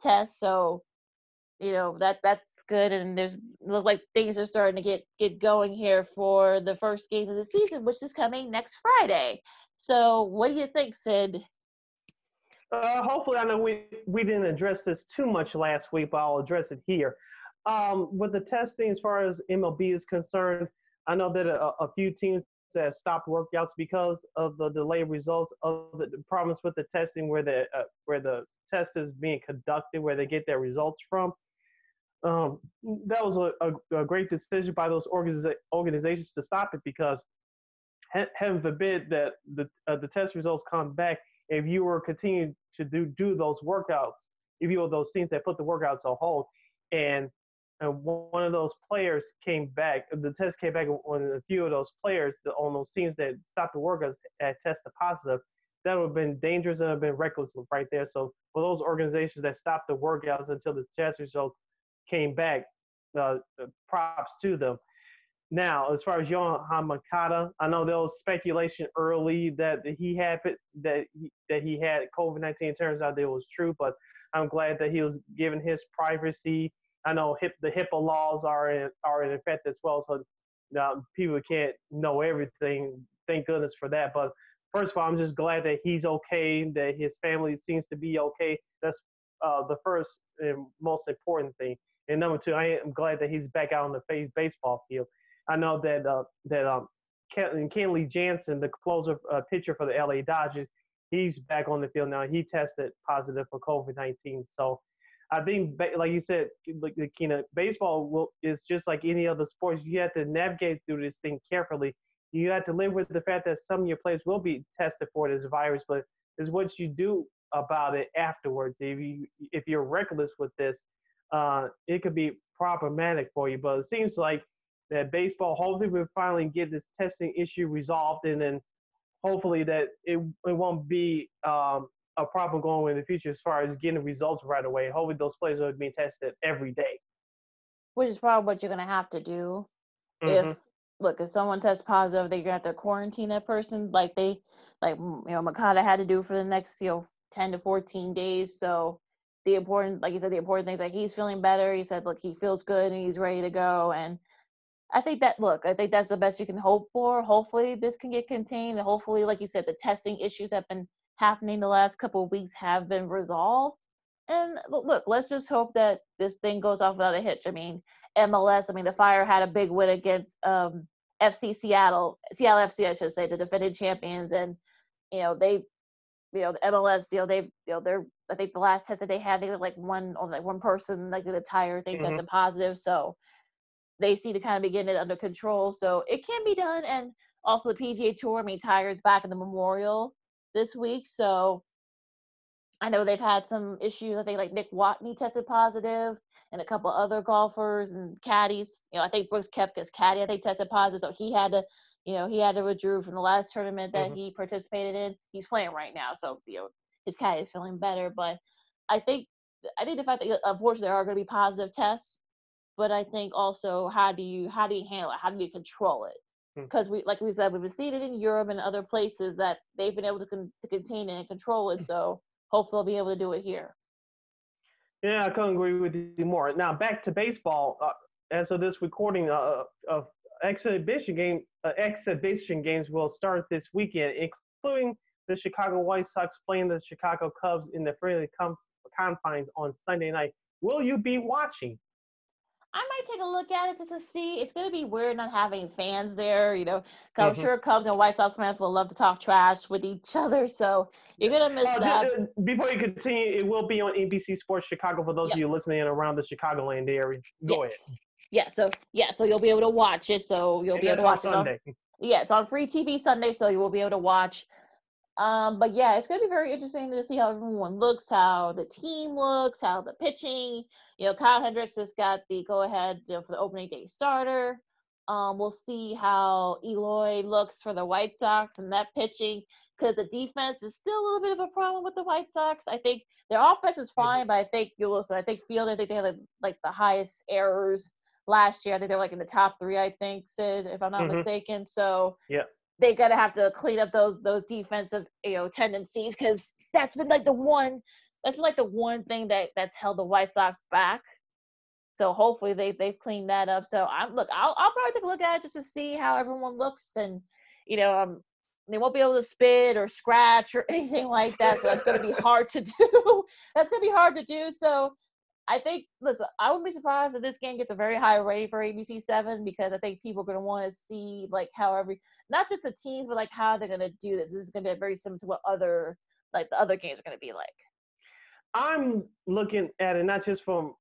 [SPEAKER 1] tests, so you know that that's good. And there's look like things are starting to get get going here for the first games of the season which is coming next friday. So what do you think sid?
[SPEAKER 2] Uh, hopefully i know we we didn't address this too much last week but i'll address it here. Um, with the testing as far as mlb is concerned i know that a, a few teams that stopped workouts because of the delayed results of the, problems with the testing where the uh, where the test is being conducted where they get their results from. Um, that was a, a, a, great decision by those organiza- organizations to stop it because he- heaven forbid that the uh, the test results come back if you were continuing to do do those workouts if you were those teams that put the workouts on hold and and one of those players came back the test came back on a few of those players on those teams that stopped the workouts had tested positive that would have been dangerous and have been reckless right there so for those organizations that stopped the workouts until the test results came back. Uh, props to them. Now, as far as Yoan Moncada, I know there was speculation early that he had that he, that he had COVID nineteen. Turns out it was true, but I'm glad that he was given his privacy. I know hip, the HIPAA laws are in, are in effect as well, so now people can't know everything. Thank goodness for that. But first of all, I'm just glad that he's okay, that his family seems to be okay. That's uh, the first and most important thing. And number two, I am glad that he's back out on the face baseball field. I know that uh, that um, Ken- Kenley Jansen, the closer uh, pitcher for the LA Dodgers, he's back on the field now. He tested positive for COVID-19. So I think, like you said, like Kina, baseball will, is just like any other sports. You have to navigate through this thing carefully. You have to live with the fact that some of your players will be tested for this virus, but it's what you do about it afterwards. If you if you're reckless with this, uh, it could be problematic for you. But it seems like that baseball, hopefully, we'll finally get this testing issue resolved, and then hopefully that it, it won't be um, a problem going in the future as far as getting results right away. Hopefully, those players are being tested every day.
[SPEAKER 1] Which is probably what you're going to have to do. Mm-hmm. If look, if someone tests positive, they're going to have to quarantine that person, like they, like you know, Moncada had to do for the next you know 10 to 14 days. So the important, like you said, the important things like he's feeling better. He said, look, he feels good and he's ready to go. And I think that, look, I think that's the best you can hope for. Hopefully this can get contained. And hopefully, like you said, the testing issues have been happening the last couple of weeks have been resolved. And look, let's just hope that this thing goes off without a hitch. I mean, MLS, I mean, the Fire had a big win against um, FC Seattle, Seattle FC, I should say, the defending champions. And, you know, they you know, the MLS, you know, they've, you know, they're, I think the last test that they had, they were like one, or like one person, like the entire thing mm-hmm. tested positive. So they seem to kind of be getting it under control. So it can be done. And also the PGA Tour, I mean, Tiger's back in the Memorial. This week. So I know they've had some issues. I think like Nick Watney tested positive, and a couple other golfers and caddies. You know, I think Brooks Koepka's caddy I think tested positive, so he had to, you know, he had to withdraw from the last tournament that mm-hmm. he participated in. He's playing right now, so you know his caddy is feeling better. But I think I think the fact that unfortunately there are going to be positive tests, but I think also how do you how do you handle it? How do you control it? Because hmm. we, like we said, we've seen it in Europe and other places that they've been able to, con- to contain it and control it. So hopefully, they'll be able to do it here.
[SPEAKER 2] Yeah, I couldn't agree with you more. Now back to baseball. Uh, as of this recording, uh, of exhibition game, uh, exhibition games will start this weekend, including the Chicago White Sox playing the Chicago Cubs in the friendly com- confines on Sunday night. Will you be watching?
[SPEAKER 1] I might take a look at it just to see. It's going to be weird not having fans there, you know. Mm-hmm. I'm sure Cubs and White Sox fans will love to talk trash with each other, so you're going to miss uh, that.
[SPEAKER 2] Before you continue, it will be on NBC Sports Chicago for those yep. of you listening around the Chicagoland area. Go
[SPEAKER 1] yes.
[SPEAKER 2] ahead.
[SPEAKER 1] Yeah, so yeah, so you'll be able to watch it. So you'll and be able to watch it. On, yeah, it's on free TV Sunday, so you will be able to watch um, but yeah, it's gonna be very interesting to see how everyone looks, how the team looks, how the pitching. You know, Kyle Hendricks just got the go ahead you know, for the opening day starter. Um, we'll see how Eloy looks for the White Sox and that pitching because the defense is still a little bit of a problem with the White Sox. I think their offense is mm-hmm. fine, but I think you will. So I think Field, I think they had like, like, the highest errors last year. I think they're like in the top three. I think Sid, if I'm not mm-hmm. mistaken. So
[SPEAKER 2] yeah,
[SPEAKER 1] they gotta have to clean up those those defensive you know tendencies because that's been like the one that's been like the one thing that that's held the White Sox back. So hopefully they they've cleaned that up. So I'm look, I'll I'll probably take a look at it just to see how everyone looks, and you know, um, they won't be able to spit or scratch or anything like that. So that's to be hard to do. that's to be hard to do. So I think, listen, I wouldn't be surprised if this game gets a very high rating for ABC Seven because I think people are going to want to see like how every, not just the teams, but like how they're going to do this. This is going to be very similar to what other like the other games are going to be like.
[SPEAKER 2] I'm looking at it not just from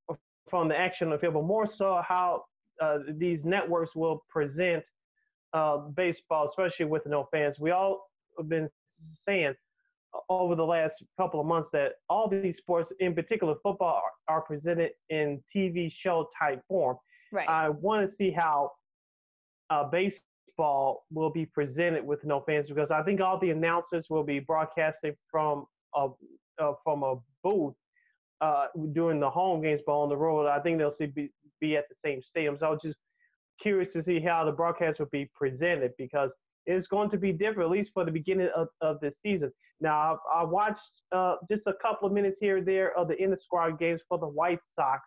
[SPEAKER 2] from the action of field, but more so how uh, these networks will present uh, baseball, especially with no fans. We all have been saying over the last couple of months that all these sports, in particular football, are, are presented in TV show type form.
[SPEAKER 1] Right.
[SPEAKER 2] I want to see how uh, baseball will be presented with no fans because I think all the announcers will be broadcasting from a uh, from a booth uh, during the home games, but on the road, I think they'll see be, be at the same stadium. So I was just curious to see how the broadcast will be presented because it's going to be different, at least for the beginning of, of the season. Now, I, I watched uh, just a couple of minutes here and there of the inter squad games for the White Sox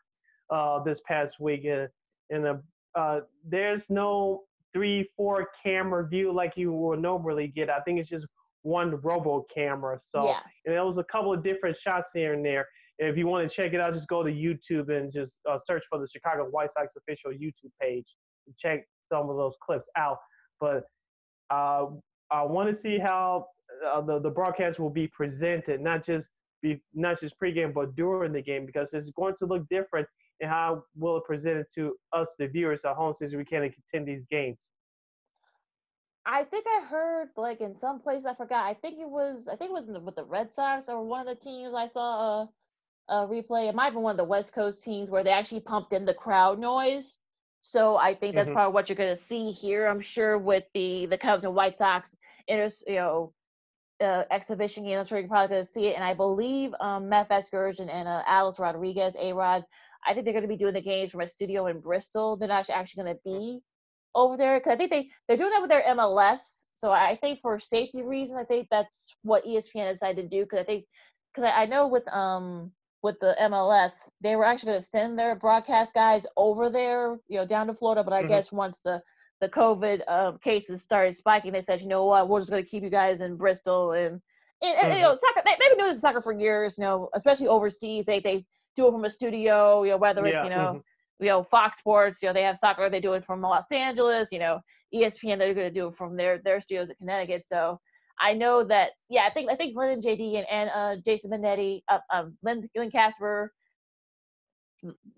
[SPEAKER 2] uh, this past week, and, and uh, there's no three, four camera view like you would normally get. I think it's just one robo camera. So,
[SPEAKER 1] yeah.
[SPEAKER 2] and there was a couple of different shots here and there. If you want to check it out, just go to YouTube and just uh, search for the Chicago White Sox official YouTube page and check some of those clips out. But uh, I want to see how uh, the the broadcast will be presented, not just be not just pregame, but during the game, because it's going to look different and how will it present it to us, the viewers at home, since we can't attend these games.
[SPEAKER 1] I think I heard like in some place I forgot. I think it was I think it was the, with the Red Sox or one of the teams I saw a, a replay. It might have been one of the West Coast teams where they actually pumped in the crowd noise so I think that's mm-hmm. probably what you're going to see here. I'm sure with the the Cubs and White Sox, inter, you know, uh, exhibition game. I'm sure you're probably going to see it. And I believe um, Matt Vasgersian and uh, Alex Rodriguez, A Rod, I think they're going to be doing the games from a studio in Bristol. They're not actually going to be over there because I think they they're doing that with their MLS. So I think for safety reasons, I think that's what ESPN decided to do because I think because I, I know with um with the MLS, they were actually going to send their broadcast guys over there, you know, down to Florida. But I mm-hmm. guess once the the COVID uh, cases started spiking, they said, you know what, we're just going to keep you guys in Bristol and. And, mm-hmm. you know, soccer. They, have been doing this soccer for years. You know, especially overseas. They they do it from a studio. You know, whether it's yeah. you know, mm-hmm. you know, Fox Sports. You know, they have soccer. They do it from Los Angeles. You know, ESPN. They're going to do it from their their studios in Connecticut. So I know that yeah, I think I think Len and JD and, and uh, Jason Benetti, uh, um, Len, Len Kasper,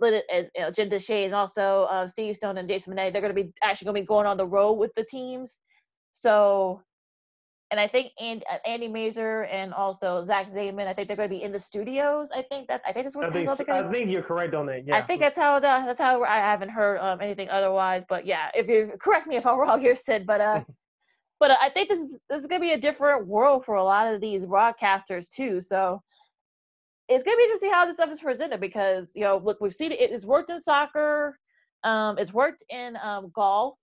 [SPEAKER 1] Len, and you know, Jim Deshaies, and also uh, Steve Stone and Jason Benetti, they're going to be actually going to be going on the road with the teams. So and I think Andy, uh, Andy Masur and also Zach Zaidman, I think they're going to be in the studios. I think that I think that's what
[SPEAKER 2] I think, I think you're correct on that. Yeah,
[SPEAKER 1] I think that's how the, that's how I haven't heard um, anything otherwise. But yeah, if you correct me if I'm wrong here, Sid. But uh, but I think this is this is going to be a different world for a lot of these broadcasters too. So it's going to be interesting how this stuff is presented because you know look we've seen it, it's worked in soccer, um, it's worked in um, golf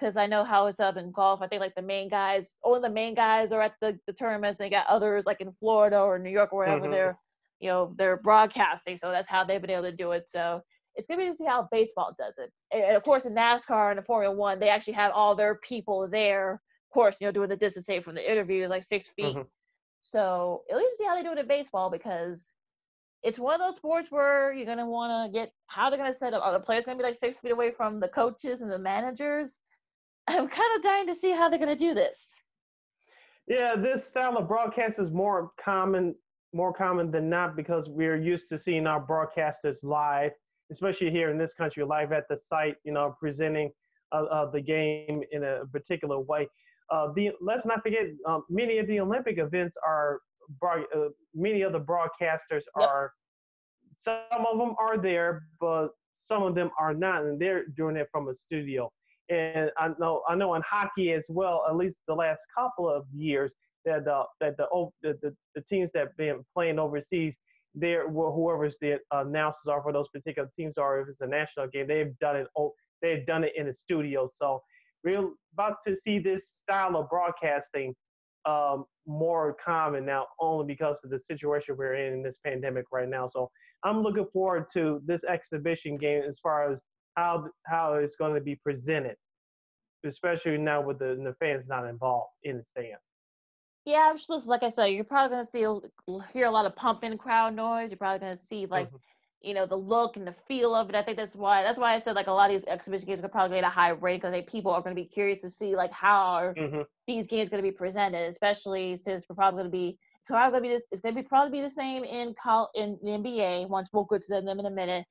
[SPEAKER 1] because I know how it's up in golf. I think like the main guys, all the main guys are at the, the tournaments. And they got others like in Florida or New York or wherever mm-hmm. they're, you know, they're broadcasting. So that's how they've been able to do it. So it's gonna be to see how baseball does it. And of course, in NASCAR and the Formula One, they actually have all their people there. Of course, you know, doing the distance safe from the interview, like six feet. Mm-hmm. So at least see how they do it in baseball because it's one of those sports where you're gonna want to get how they're gonna set up. Are the players gonna be like six feet away from the coaches and the managers? I'm kind of dying to see how they're going to do this.
[SPEAKER 2] Yeah, this style of broadcast is more common, more common than not because we're used to seeing our broadcasters live, especially here in this country, live at the site. You know, presenting uh, uh, the game in a particular way. Uh, the let's not forget, um, many of the Olympic events are broad, uh, many of the broadcasters yep. are. Some of them are there, but some of them are not, and they're doing it from a studio. And I know I know in hockey as well, at least the last couple of years, that the that the the, the, the teams that have been playing overseas, there whoever's the announcers are for those particular teams are if it's a national game, they've done it they've done it in the studio. So we're about to see this style of broadcasting um, more common now, only because of the situation we're in in this pandemic right now. So I'm looking forward to this exhibition game as far as how how it's going to be presented, especially now with the, the fans not involved in the stands.
[SPEAKER 1] Yeah, just like I said, you're probably going to see hear a lot of pumping crowd noise. You're probably going to see like. Mm-hmm. You know the look and the feel of it. I think that's why that's why I said like a lot of these exhibition games are probably get a high rate because people are going to be curious to see like how are mm-hmm. these games going to be presented, especially since we're probably going to be it's probably going to be this. It's going to be probably be the same in col in the NBA. Once we'll get to them in a minute.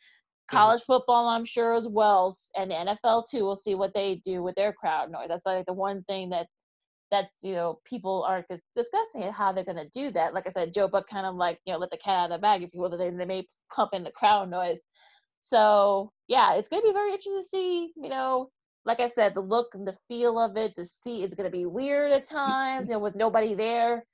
[SPEAKER 1] Mm-hmm. college football i'm sure as well and the nfl too we'll see what they do with their crowd noise that's like the one thing that that you know people are discussing it, how they're going to do that. Like i said joe buck kind of like you know let the cat out of the bag if you will they, they may pump in the crowd noise. So yeah it's going to be very interesting to see you know like i said the look and the feel of it to see it's going to be weird at times you know with nobody there?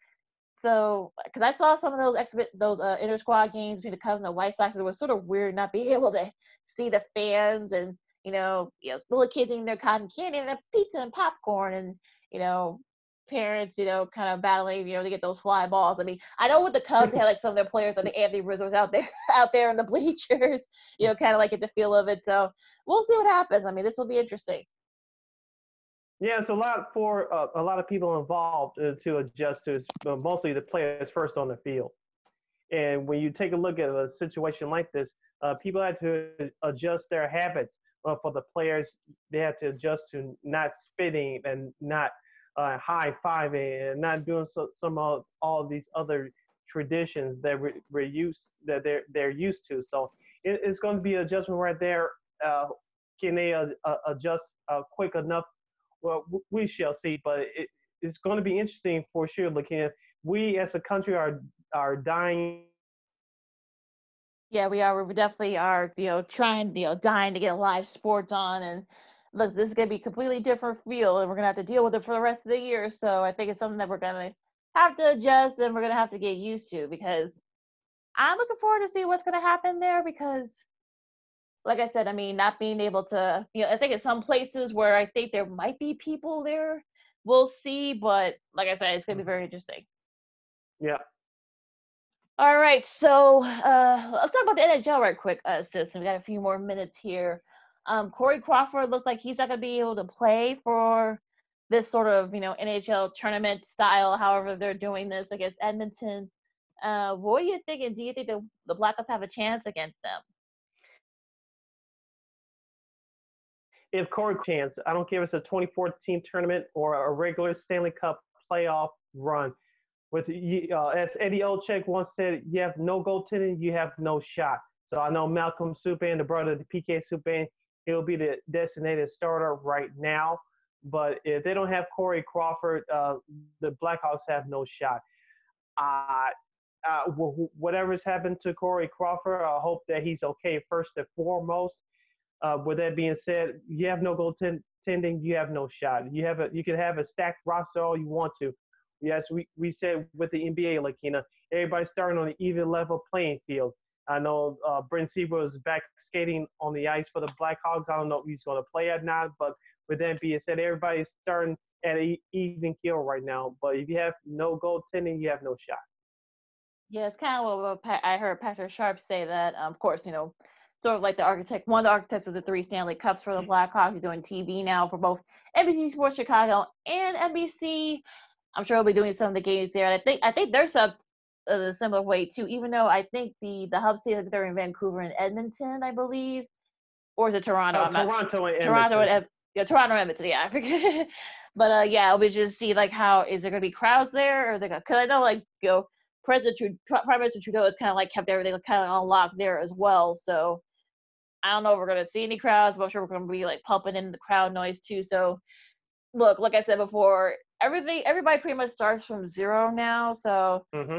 [SPEAKER 1] So, because I saw some of those exhibit those uh, inter squad games between the Cubs and the White Sox, it was sort of weird not being able to see the fans and you know, you know, little kids eating their cotton candy and their pizza and popcorn, and you know, parents, you know, kind of battling, you know, to get those fly balls. I mean, I know with the Cubs, they had like some of their players, like the Anthony Rizzo's out there, out there in the bleachers, you know, kind of like get the feel of it. So we'll see what happens. I mean, this will be interesting.
[SPEAKER 2] Yeah, it's a lot for uh, a lot of people involved uh, to adjust to, uh, mostly the players first on the field. And when you take a look at a situation like this, uh, people have to adjust their habits. Uh, for the players, they have to adjust to not spitting and not uh, high fiving and not doing so, some of all these other traditions that we're, we're used that they're they're used to. So it, it's going to be adjustment right there. Uh, can they uh, uh, adjust quick enough well, we shall see. But it, it's going to be interesting for sure. Looking we as a country are are dying.
[SPEAKER 1] Yeah, we are. We definitely are. You know, trying. You know, dying to get live sports on, and look, this is going to be completely different feel, and we're going to have to deal with it for the rest of the year. So I think it's something that we're going to have to adjust, and we're going to have to get used to because I'm looking forward to see what's going to happen there because like I said, I mean, not being able to, you know, I think at some places where I think there might be people there, we'll see. But like I said, it's going to be mm-hmm. very interesting.
[SPEAKER 2] Yeah.
[SPEAKER 1] All right. So uh, let's talk about the NHL right quick, uh, sis. We got a few more minutes here. Um, Corey Crawford looks like he's not going to be able to play for this sort of, you know, NHL tournament style, however they're doing this against Edmonton. Uh, what are you thinking? Do you think the, the Blackhawks have a chance against them?
[SPEAKER 2] if Corey chance, I don't care if it's a 2014 tournament or a regular Stanley Cup playoff run. With uh, as Eddie Olczyk once said, you have no goaltending, you have no shot. So I know Malcolm Subban, the brother of the PK Subban, he'll be the designated starter right now. But if they don't have Corey Crawford, uh, the Blackhawks have no shot. Uh, uh, whatever's happened to Corey Crawford, I hope that he's okay first and foremost. Uh, with that being said, you have no goaltending, you have no shot. You have a, you can have a stacked roster all you want to. Yes, we, we said with the NBA, know, everybody's starting on an even level playing field. I know uh, Brent Seabrook is back skating on the ice for the Blackhawks. I don't know if he's going to play or not, but with that being said, everybody's starting at an even keel right now. But if you have no goaltending, you have no shot.
[SPEAKER 1] Yeah, it's kind of what I heard Patrick Sharp say that. Um, of course, you know, sort of like the architect, one of the architects of the three Stanley Cups for the Blackhawks. He's doing TV now for both NBC Sports Chicago and NBC. I'm sure he'll be doing some of the games there. And I think I think they're sub a similar way too. Even though I think the the hub states they're in Vancouver and Edmonton, I believe, or is it Toronto?
[SPEAKER 2] Oh, Toronto and
[SPEAKER 1] Toronto and yeah, Toronto and Edmonton. Yeah, I forget. but uh, yeah, we just see like how is there gonna be crowds there, or they because I know like you know President Trudeau, Prime Minister Trudeau has kind of like kept everything kind of on lock there as well. So I don't know if we're gonna see any crowds, but I'm sure we're gonna be like pumping in the crowd noise too. So look, like I said before, everything everybody pretty much starts from zero now. So
[SPEAKER 2] mm-hmm.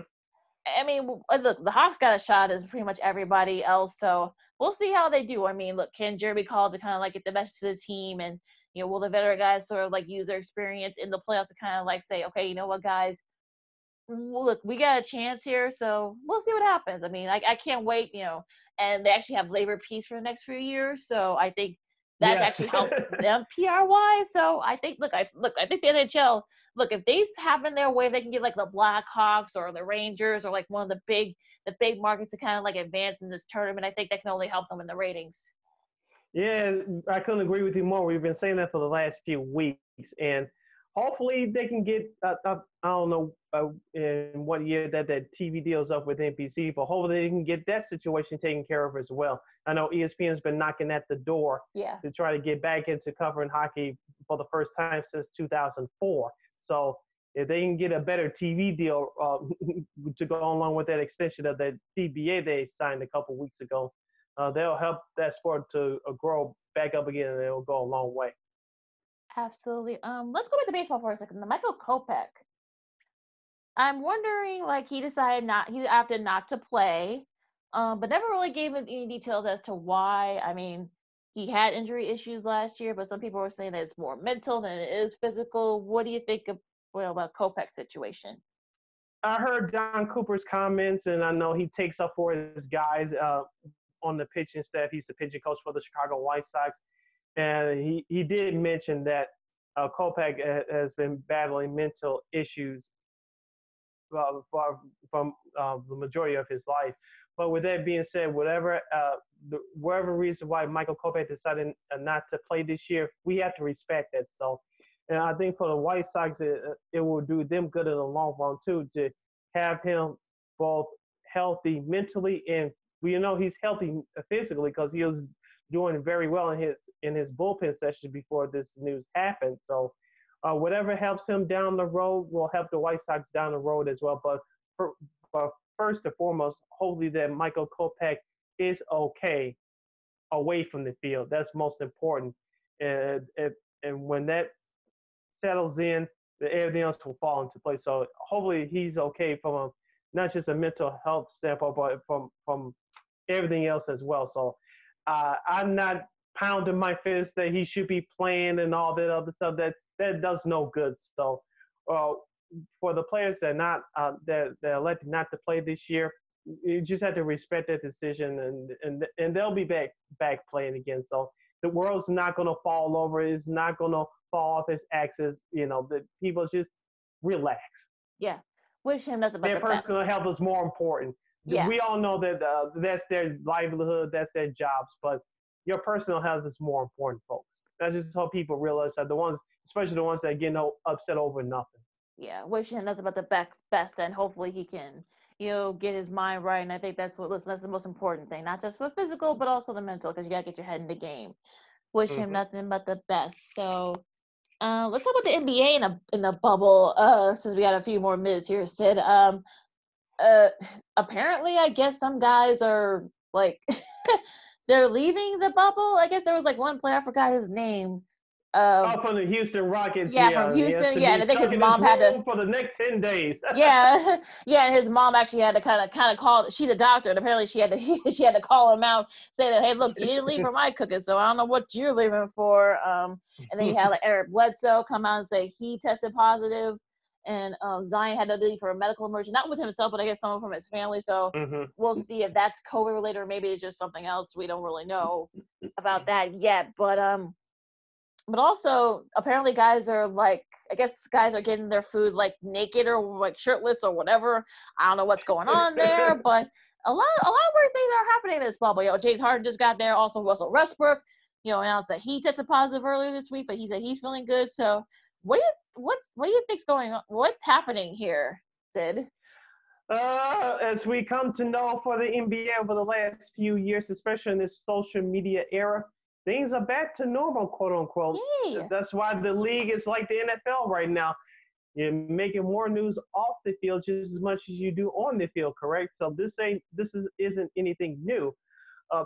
[SPEAKER 1] I mean, uh, look, the Hawks got a shot as pretty much everybody else. So we'll see how they do. I mean, look, can Jeremy Colliton kind of like get the best to the team and you know, will the veteran guys sort of like use their experience in the playoffs to kind of like say, okay, you know what, guys, look, we got a chance here, so we'll see what happens. I mean, I, I can't wait, you know, and they actually have labor peace for the next few years, so I think that's yes. actually helped them PR wise. So I think, look, I look, I think the NHL, look, if they have in their way, they can get like the Blackhawks or the Rangers or like one of the big, the big markets to kind of like advance in this tournament. I think that can only help them in the ratings.
[SPEAKER 2] Yeah, I couldn't agree with you more. We've been saying that for the last few weeks, and hopefully they can get uh, uh, I don't know uh, in what year that that TV deal's up with NBC, but hopefully they can get that situation taken care of as well. I know ESPN has been knocking at the door
[SPEAKER 1] yeah.
[SPEAKER 2] to try to get back into covering hockey for the first time since 2004. So if they can get a better TV deal uh, to go along with that extension of the CBA they signed a couple weeks ago, uh, they'll help that sport to uh, grow back up again, and it'll go a long way.
[SPEAKER 1] Absolutely. Um, let's go back to baseball for a second. The Michael Kopech. I'm wondering, like, he decided not, he opted not to play, um, but never really gave any details as to why. I mean, he had injury issues last year, but some people were saying that it's more mental than it is physical. What do you think of well about Kopech's situation?
[SPEAKER 2] I heard Don Cooper's comments, and I know he takes up for his guys uh, on the pitching staff. He's the pitching coach for the Chicago White Sox and he, he did mention that uh, Kopech has been battling mental issues uh, from uh, the majority of his life. But with that being said, whatever uh, the, whatever reason why Michael Kopech decided uh, not to play this year, we have to respect that. So, and I think for the White Sox, it, it will do them good in the long run too to have him both healthy mentally and we know he's healthy physically because he was doing very well in his in his bullpen session before this news happened. So uh, whatever helps him down the road will help the White Sox down the road as well. But, for, but first and foremost, hopefully that Michael Kopech is okay away from the field. That's most important. And, and, when that settles in, everything else will fall into place. So hopefully he's okay from a, not just a mental health standpoint, but from from everything else as well. So uh, I'm not pounding my fist that he should be playing and all that other stuff. That that does no good. So, uh, for the players that not uh, that that elected not to play this year, you just have to respect that decision, and and and they'll be back back playing again. So the world's not going to fall over. It's not going to fall off its axis. You know, the people just relax.
[SPEAKER 1] Yeah, wish him nothing but
[SPEAKER 2] their
[SPEAKER 1] the
[SPEAKER 2] personal
[SPEAKER 1] best.
[SPEAKER 2] health is more important.
[SPEAKER 1] Yeah.
[SPEAKER 2] We all know that uh, that's their livelihood, that's their jobs, but your personal health is more important, folks. That's just how people realize that the ones, especially the ones that get no upset over nothing.
[SPEAKER 1] Yeah, wish him nothing but the best, best, and hopefully he can, you know, get his mind right. And I think that's what listen, that's the most important thing, not just for physical, but also the mental, because you gotta get your head in the game. Wish mm-hmm. him nothing but the best. So, uh, let's talk about the NBA in a in the bubble. Uh, since we got a few more minutes here, Sid. Um, uh, apparently, I guess some guys are like. they're leaving the bubble. I guess there was like one player, I forgot his name.
[SPEAKER 2] Um, oh, from the Houston Rockets.
[SPEAKER 1] Yeah, yeah from Houston. Yeah, and I think his mom had to
[SPEAKER 2] for the next ten days.
[SPEAKER 1] yeah, yeah, and his mom actually had to kind of kind of call. She's a doctor, and apparently she had to she had to call him out, say that hey, look, you didn't leave for my cooking, so I don't know what you're leaving for. Um, and then you had like Eric Bledsoe come out and say he tested positive and um, Zion had to leave for a medical emergency, not with himself, but I guess someone from his family. So mm-hmm. we'll see if that's COVID related or maybe it's just something else. We don't really know about that yet. But um, but also apparently guys are like, I guess guys are getting their food like naked or like shirtless or whatever. I don't know what's going on there, but a lot a lot of weird things are happening in this bubble. You know, James Harden just got there. Also Russell Westbrook, you know, announced that he tested positive earlier this week, but he said he's feeling good. So what do you what's what do you think's going on? What's happening here, Sid?
[SPEAKER 2] Uh, as we come to know for the NBA over the last few years, especially in this social media era, things are back to normal, quote unquote. Yay. That's why the league is like the NFL right now. You're making more news off the field just as much as you do on the field, correct? So this ain't this is isn't anything new. Uh,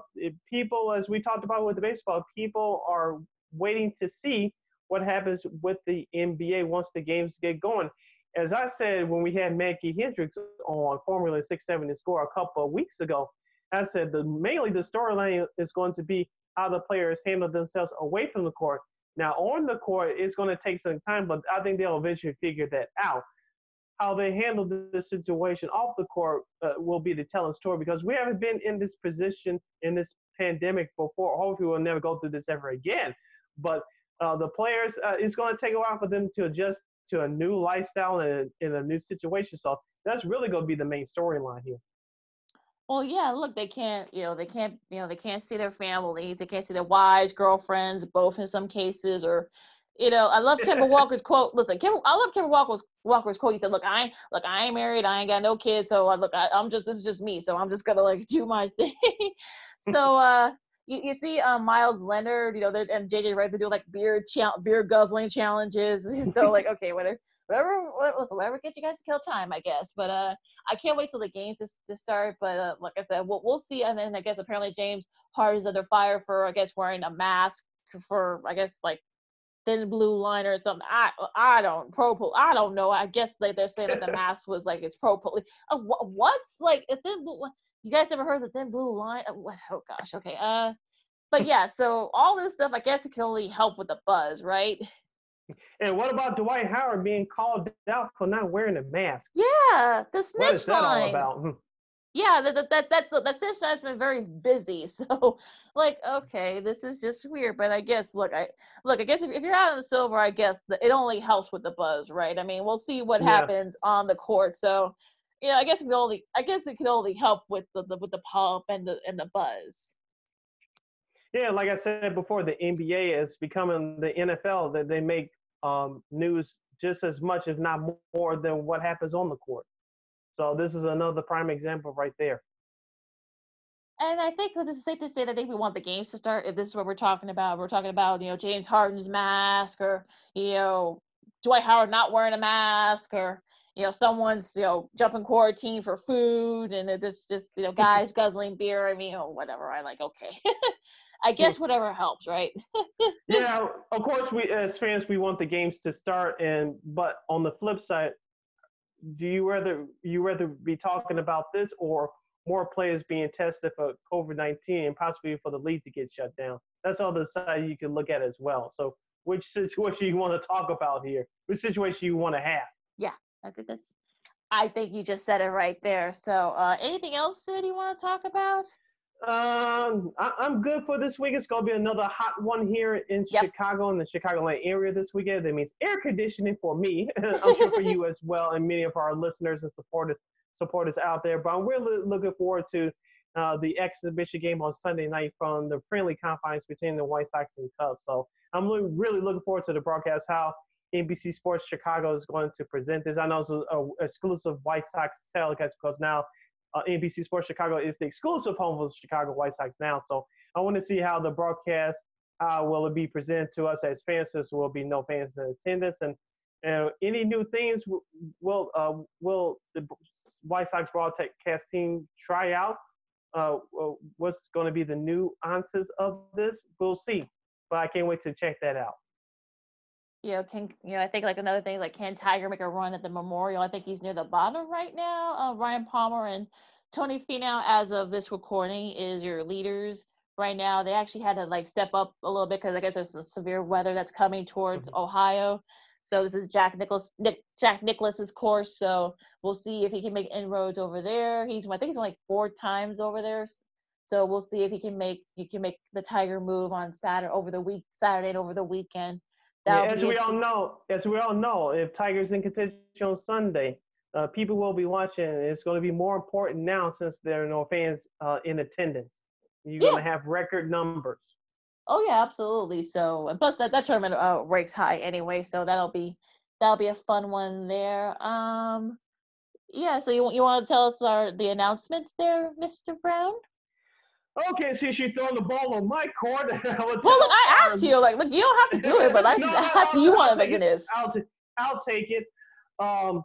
[SPEAKER 2] people, as we talked about with the baseball, people are waiting to see what happens with the NBA once the games get going. As I said when we had Mackie Hendricks on Formula 6-7 score a couple of weeks ago, I said the mainly the storyline is going to be how the players handle themselves away from the court. Now on the court, it's going to take some time, but I think they'll eventually figure that out. How they handle this situation off the court uh, will be the telling story because we haven't been in this position in this pandemic before. Hopefully, we'll never go through this ever again. But uh, the players, uh, it's going to take a while for them to adjust to a new lifestyle and in a new situation. So that's really going to be the main storyline here.
[SPEAKER 1] Well, yeah, look, they can't, you know, they can't, you know, they can't see their families, they can't see their wives, girlfriends, both in some cases, or, you know, I love Kemba Walker's quote. Listen, Kim, I love Kemba Walker's Walker's quote. He said, "Look, I ain't, look, I ain't married, I ain't got no kids, so I, look, I, I'm just, this is just me, so I'm just gonna like do my thing." so, uh, you, you see um, Meyers Leonard, you know, and JJ Redick, they do like beer cha- beer guzzling challenges. So like, okay, whatever, whatever, listen, whatever gets you guys to kill time, I guess. But uh, I can't wait till the games to, to start. But uh, like I said, we'll, we'll see. And then I guess apparently James Harden's under fire for I guess wearing a mask for I guess like thin blue line or something. I I don't pro pol- I don't know. I guess like they're saying that the mask was like it's pro uh, what's like a thin blue you guys ever heard the thin blue line? Oh, oh gosh, okay. Uh, but yeah, so all this stuff, I guess it can only help with the buzz, right?
[SPEAKER 2] And what about Dwight Howard being called out for not wearing a mask?
[SPEAKER 1] Yeah, the snitch
[SPEAKER 2] What is that
[SPEAKER 1] line.
[SPEAKER 2] all about? Hmm.
[SPEAKER 1] Yeah, that that that that, that snitch line's been very busy. So, like, okay, this is just weird. But I guess, look, I look, I guess if, if you're out on the silver, I guess the, it only helps with the buzz, right? I mean, we'll see what yeah. happens on the court. So, yeah, I guess it could only I guess it could only help with the, the with the pop and the and the buzz.
[SPEAKER 2] Yeah, like I said before, the NBA is becoming the NFL that they make um, news just as much, if not more, than what happens on the court. So this is another prime example right there.
[SPEAKER 1] And I think this is safe to say that I think we want the games to start. If this is what we're talking about, we're talking about you know James Harden's mask, or you know Dwight Howard not wearing a mask, or you know, someone's, you know, jumping quarantine for food and it's just, you know, guys guzzling beer. I mean, oh, whatever. I like, okay. I guess whatever helps, right?
[SPEAKER 2] yeah, of course, we as fans we want the games to start, and but on the flip side, do you rather you rather be talking about this or more players being tested for COVID nineteen and possibly for the league to get shut down? That's all the side you can look at as well. So, which situation you want to talk about here? Which situation you want to have?
[SPEAKER 1] Yeah, I think that's. I think you just said it right there. So, uh, anything else that you want to talk about?
[SPEAKER 2] Um, I, am good for this week. It's gonna be another hot one here in yep. Chicago in the Chicagoland area this weekend. That means air conditioning for me. I'm sure for you as well, and many of our listeners and supporters supporters out there. But we're really looking forward to uh, the exhibition game on Sunday night from the friendly confines between the White Sox and Cubs. So I'm really looking forward to the broadcast. How NBC Sports Chicago is going to present this. I know it's an exclusive White Sox telecast because now uh, NBC Sports Chicago is the exclusive home of the Chicago White Sox now. So I want to see how the broadcast uh, will be presented to us as fans. There will be no fans in attendance, and uh, any new things will uh, will the White Sox broadcast team try out. Uh, what's going to be the nuances of this? We'll see, but I can't wait to check that out.
[SPEAKER 1] You know, can you know, I think like another thing, like can Tiger make a run at the Memorial? I think he's near the bottom right now. Uh, Ryan Palmer and Tony Finau, as of this recording, is your leaders right now. They actually had to like step up a little bit because I guess there's some severe weather that's coming towards mm-hmm. Ohio. So this is Jack Nicholas Nick, Jack Nicklaus's course. So we'll see if he can make inroads over there. He's I think he's only like four times over there. So we'll see if he can make he can make the Tiger move on Saturday over the week Saturday and over the weekend.
[SPEAKER 2] Yeah, as we all know, as we all know, if Tiger's in contention on Sunday, uh, people will be watching. It's going to be more important now since there are no fans uh, in attendance. You're yeah. going to have record numbers.
[SPEAKER 1] Oh yeah, absolutely. So and plus that that tournament uh, ranks high anyway, so that'll be that'll be a fun one there. Um, yeah. So you you want to tell us our the announcements there, Mr. Brown?
[SPEAKER 2] Okay, since she's throwing the ball on my court,
[SPEAKER 1] well, look, I asked you, like, look, you don't have to do it, but I just no, asked you want to make it is.
[SPEAKER 2] I'll, t- I'll take it. Um,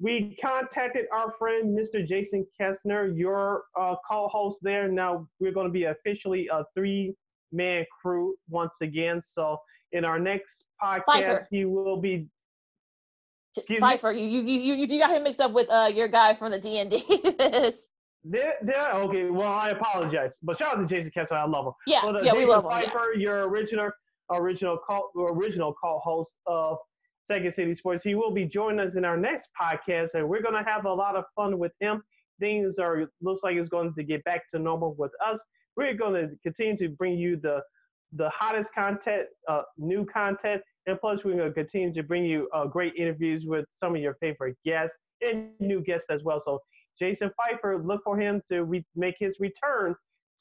[SPEAKER 2] we contacted our friend Mr. Jason Kessner, your uh, co-host there. Now we're going to be officially a three-man crew once again. So in our next podcast, Pfeiffer. he will be.
[SPEAKER 1] Pfeiffer, you, you you you you got him mixed up with uh your guy from the D and D.
[SPEAKER 2] There, there. Okay, well, I apologize, but shout out to Jason Kessler. I love him.
[SPEAKER 1] Yeah,
[SPEAKER 2] but,
[SPEAKER 1] uh, yeah,
[SPEAKER 2] Jason
[SPEAKER 1] we love
[SPEAKER 2] him. Piper,
[SPEAKER 1] yeah.
[SPEAKER 2] your original, original call, original call host of Second City Sports. He will be joining us in our next podcast, and we're gonna have a lot of fun with him. Things are looks like it's going to get back to normal with us. We're going to continue to bring you the the hottest content, uh, new content, and plus we're going to continue to bring you uh, great interviews with some of your favorite guests and new guests as well. So Jason Pfeiffer, look for him to re- make his return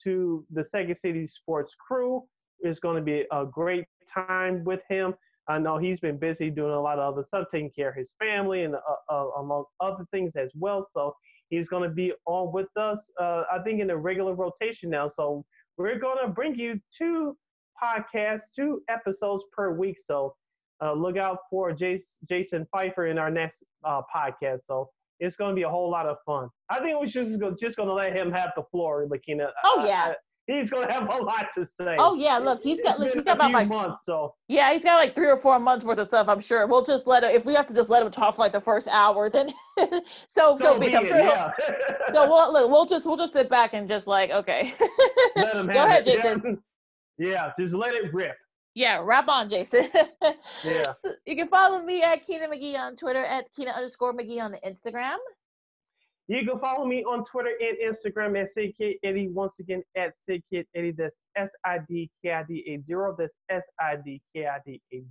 [SPEAKER 2] to the Second City Sports crew. It's going to be a great time with him. I know he's been busy doing a lot of other stuff, taking care of his family and uh, uh, among other things as well. So he's going to be on with us, uh, I think, in a regular rotation now. So we're going to bring you two podcasts, two episodes per week. So uh, look out for Jason, Jason Pfeiffer in our next uh, podcast. So it's going to be a whole lot of fun. I think we should just, just going to let him have the floor, Lakina.
[SPEAKER 1] Oh yeah.
[SPEAKER 2] he's going to have a lot to say.
[SPEAKER 1] Oh yeah, look, he's got
[SPEAKER 2] look,
[SPEAKER 1] he's got about like
[SPEAKER 2] months, so
[SPEAKER 1] yeah, he's got like three or four months worth of stuff. I'm sure we'll just let him. If we have to just let him talk for like the first hour, then so so, so be I'm sure. Yeah. so we'll look, we'll just we'll just sit back and just like okay.
[SPEAKER 2] let him
[SPEAKER 1] Go ahead, it. Jason.
[SPEAKER 2] Yeah. yeah, just let it rip.
[SPEAKER 1] Yeah, wrap on, Jason.
[SPEAKER 2] yeah.
[SPEAKER 1] So you can follow me at Keena McGee on Twitter, at Keena underscore McGee on the Instagram.
[SPEAKER 2] You can follow me on Twitter and Instagram at SidKid 80. Once again, at SidKid 80. That's S I D K I D 80. That's S I D K I D 80.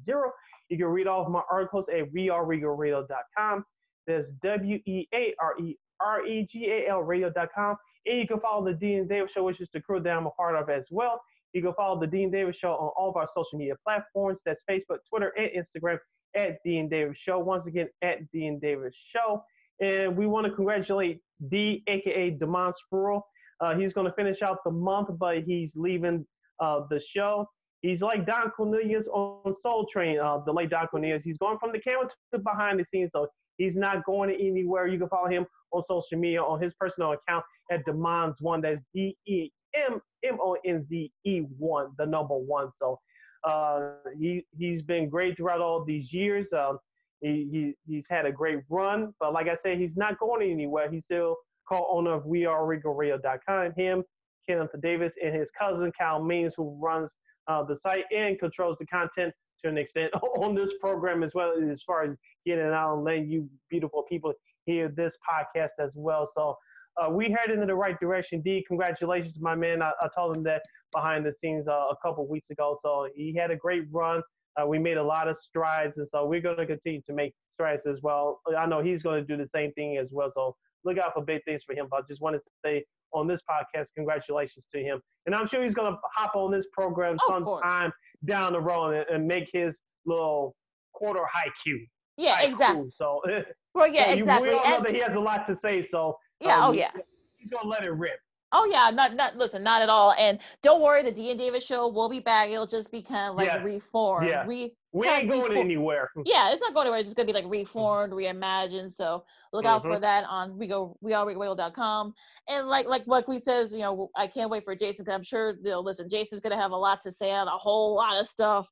[SPEAKER 2] You can read all of my articles at weareregalradio.com. That's W E A R E R E G A L radio.com. And you can follow the Dean Davis Show, which is the crew that I'm a part of as well. You can follow the Dean Davis Show on all of our social media platforms. That's Facebook, Twitter, and Instagram at Dean Davis Show. Once again, at Dean Davis Show. And we want to congratulate D, aka Demond Spruill. Uh, he's going to finish out the month, but he's leaving uh, the show. He's like Don Cornelius on Soul Train, uh, the late Don Cornelius. He's going from the camera to behind the scenes, so he's not going anywhere. You can follow him on social media on his personal account at Demon's One. That's D E M M O N Z E One, the number one. So uh, he he's been great throughout all these years. Um, he, he he's had a great run, but like I said, he's not going anywhere. He's still co-owner of WeAreRegalRadio.com. Him, Kenneth Davis, and his cousin Kyle Means, who runs uh, the site and controls the content to an extent on this program as well, as far as getting out and letting you beautiful people hear this podcast as well. So uh, we headed in the right direction. D, congratulations, my man. I, I told him that behind the scenes uh, a couple weeks ago. So he had a great run. Uh, we made a lot of strides, and so we're going to continue to make strides as well. I know he's going to do the same thing as well. So look out for big things for him. But I just want to say on this podcast, congratulations to him. And I'm sure he's going to hop on this program oh, sometime down the road and, and, make his little quarter high Q.
[SPEAKER 1] Yeah, exactly.
[SPEAKER 2] So,
[SPEAKER 1] well, yeah,
[SPEAKER 2] so
[SPEAKER 1] exactly.
[SPEAKER 2] We all know and, that he has a lot to say. So,
[SPEAKER 1] yeah, um, oh yeah,
[SPEAKER 2] he's to let it rip.
[SPEAKER 1] Oh yeah, not not listen, not at all. And don't worry, the D and Davis show will be back. It'll just be kind of like
[SPEAKER 2] yes.
[SPEAKER 1] reformed.
[SPEAKER 2] Yeah.
[SPEAKER 1] Re,
[SPEAKER 2] we ain't going anywhere.
[SPEAKER 1] Yeah, it's not going anywhere. It's just gonna be like reformed, reimagined. So look out mm-hmm. for that on we go we are com. And like like what we says, you know, I can't wait for Jason because I'm sure they'll listen. Jason's gonna have a lot to say on a whole lot of stuff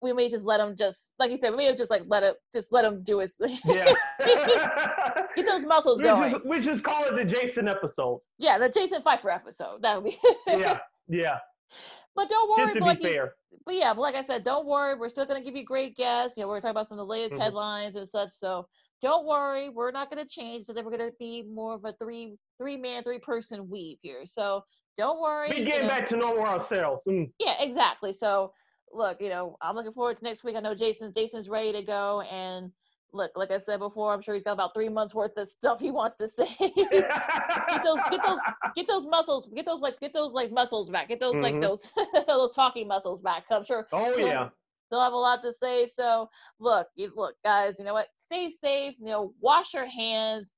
[SPEAKER 1] we may just let him just like you said, we may have just like let it just let him do his thing.
[SPEAKER 2] Yeah.
[SPEAKER 1] Get those muscles
[SPEAKER 2] we
[SPEAKER 1] going.
[SPEAKER 2] Just, we just call it the Jason episode.
[SPEAKER 1] Yeah, the Jason Pfeiffer episode. That would be.
[SPEAKER 2] yeah, yeah.
[SPEAKER 1] But don't worry.
[SPEAKER 2] Just to be
[SPEAKER 1] like
[SPEAKER 2] fair.
[SPEAKER 1] You, but yeah, but like I said, don't worry. We're still gonna give you great guests. You know, we're talking about some of the latest
[SPEAKER 2] Mhm.
[SPEAKER 1] headlines and such. So don't worry, we're not gonna change. Today we're gonna be more of a three three man, three person weave here. So don't worry.
[SPEAKER 2] We
[SPEAKER 1] you
[SPEAKER 2] getting
[SPEAKER 1] know-
[SPEAKER 2] back to normal ourselves. Mm.
[SPEAKER 1] yeah, exactly. So look, you know, I'm looking forward to next week. I know Jason Jason's ready to go and look, like I said before, I'm sure he's got about three months worth of stuff he wants to say. get those get those get those muscles, get those like get those like muscles back. Get those like
[SPEAKER 2] Mhm.
[SPEAKER 1] those those talking muscles back. I'm sure
[SPEAKER 2] oh
[SPEAKER 1] he'll-
[SPEAKER 2] yeah.
[SPEAKER 1] They'll have a lot to say. So look, you, look, guys, you know what? Stay safe. You know, wash your hands.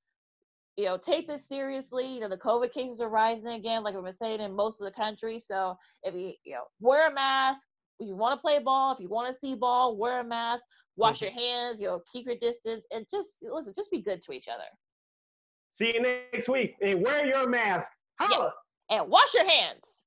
[SPEAKER 1] You know, take this seriously. You know, the COVID cases are rising again, like we've been saying in most of the country. So if you, you know, wear a mask. If you want to play ball, if you want to see ball, wear a mask. Wash mm-hmm. your hands. You know, keep your distance, and just listen. Just be good to each other,
[SPEAKER 2] See you next week. And wear your mask. Holla.
[SPEAKER 1] and wash your hands.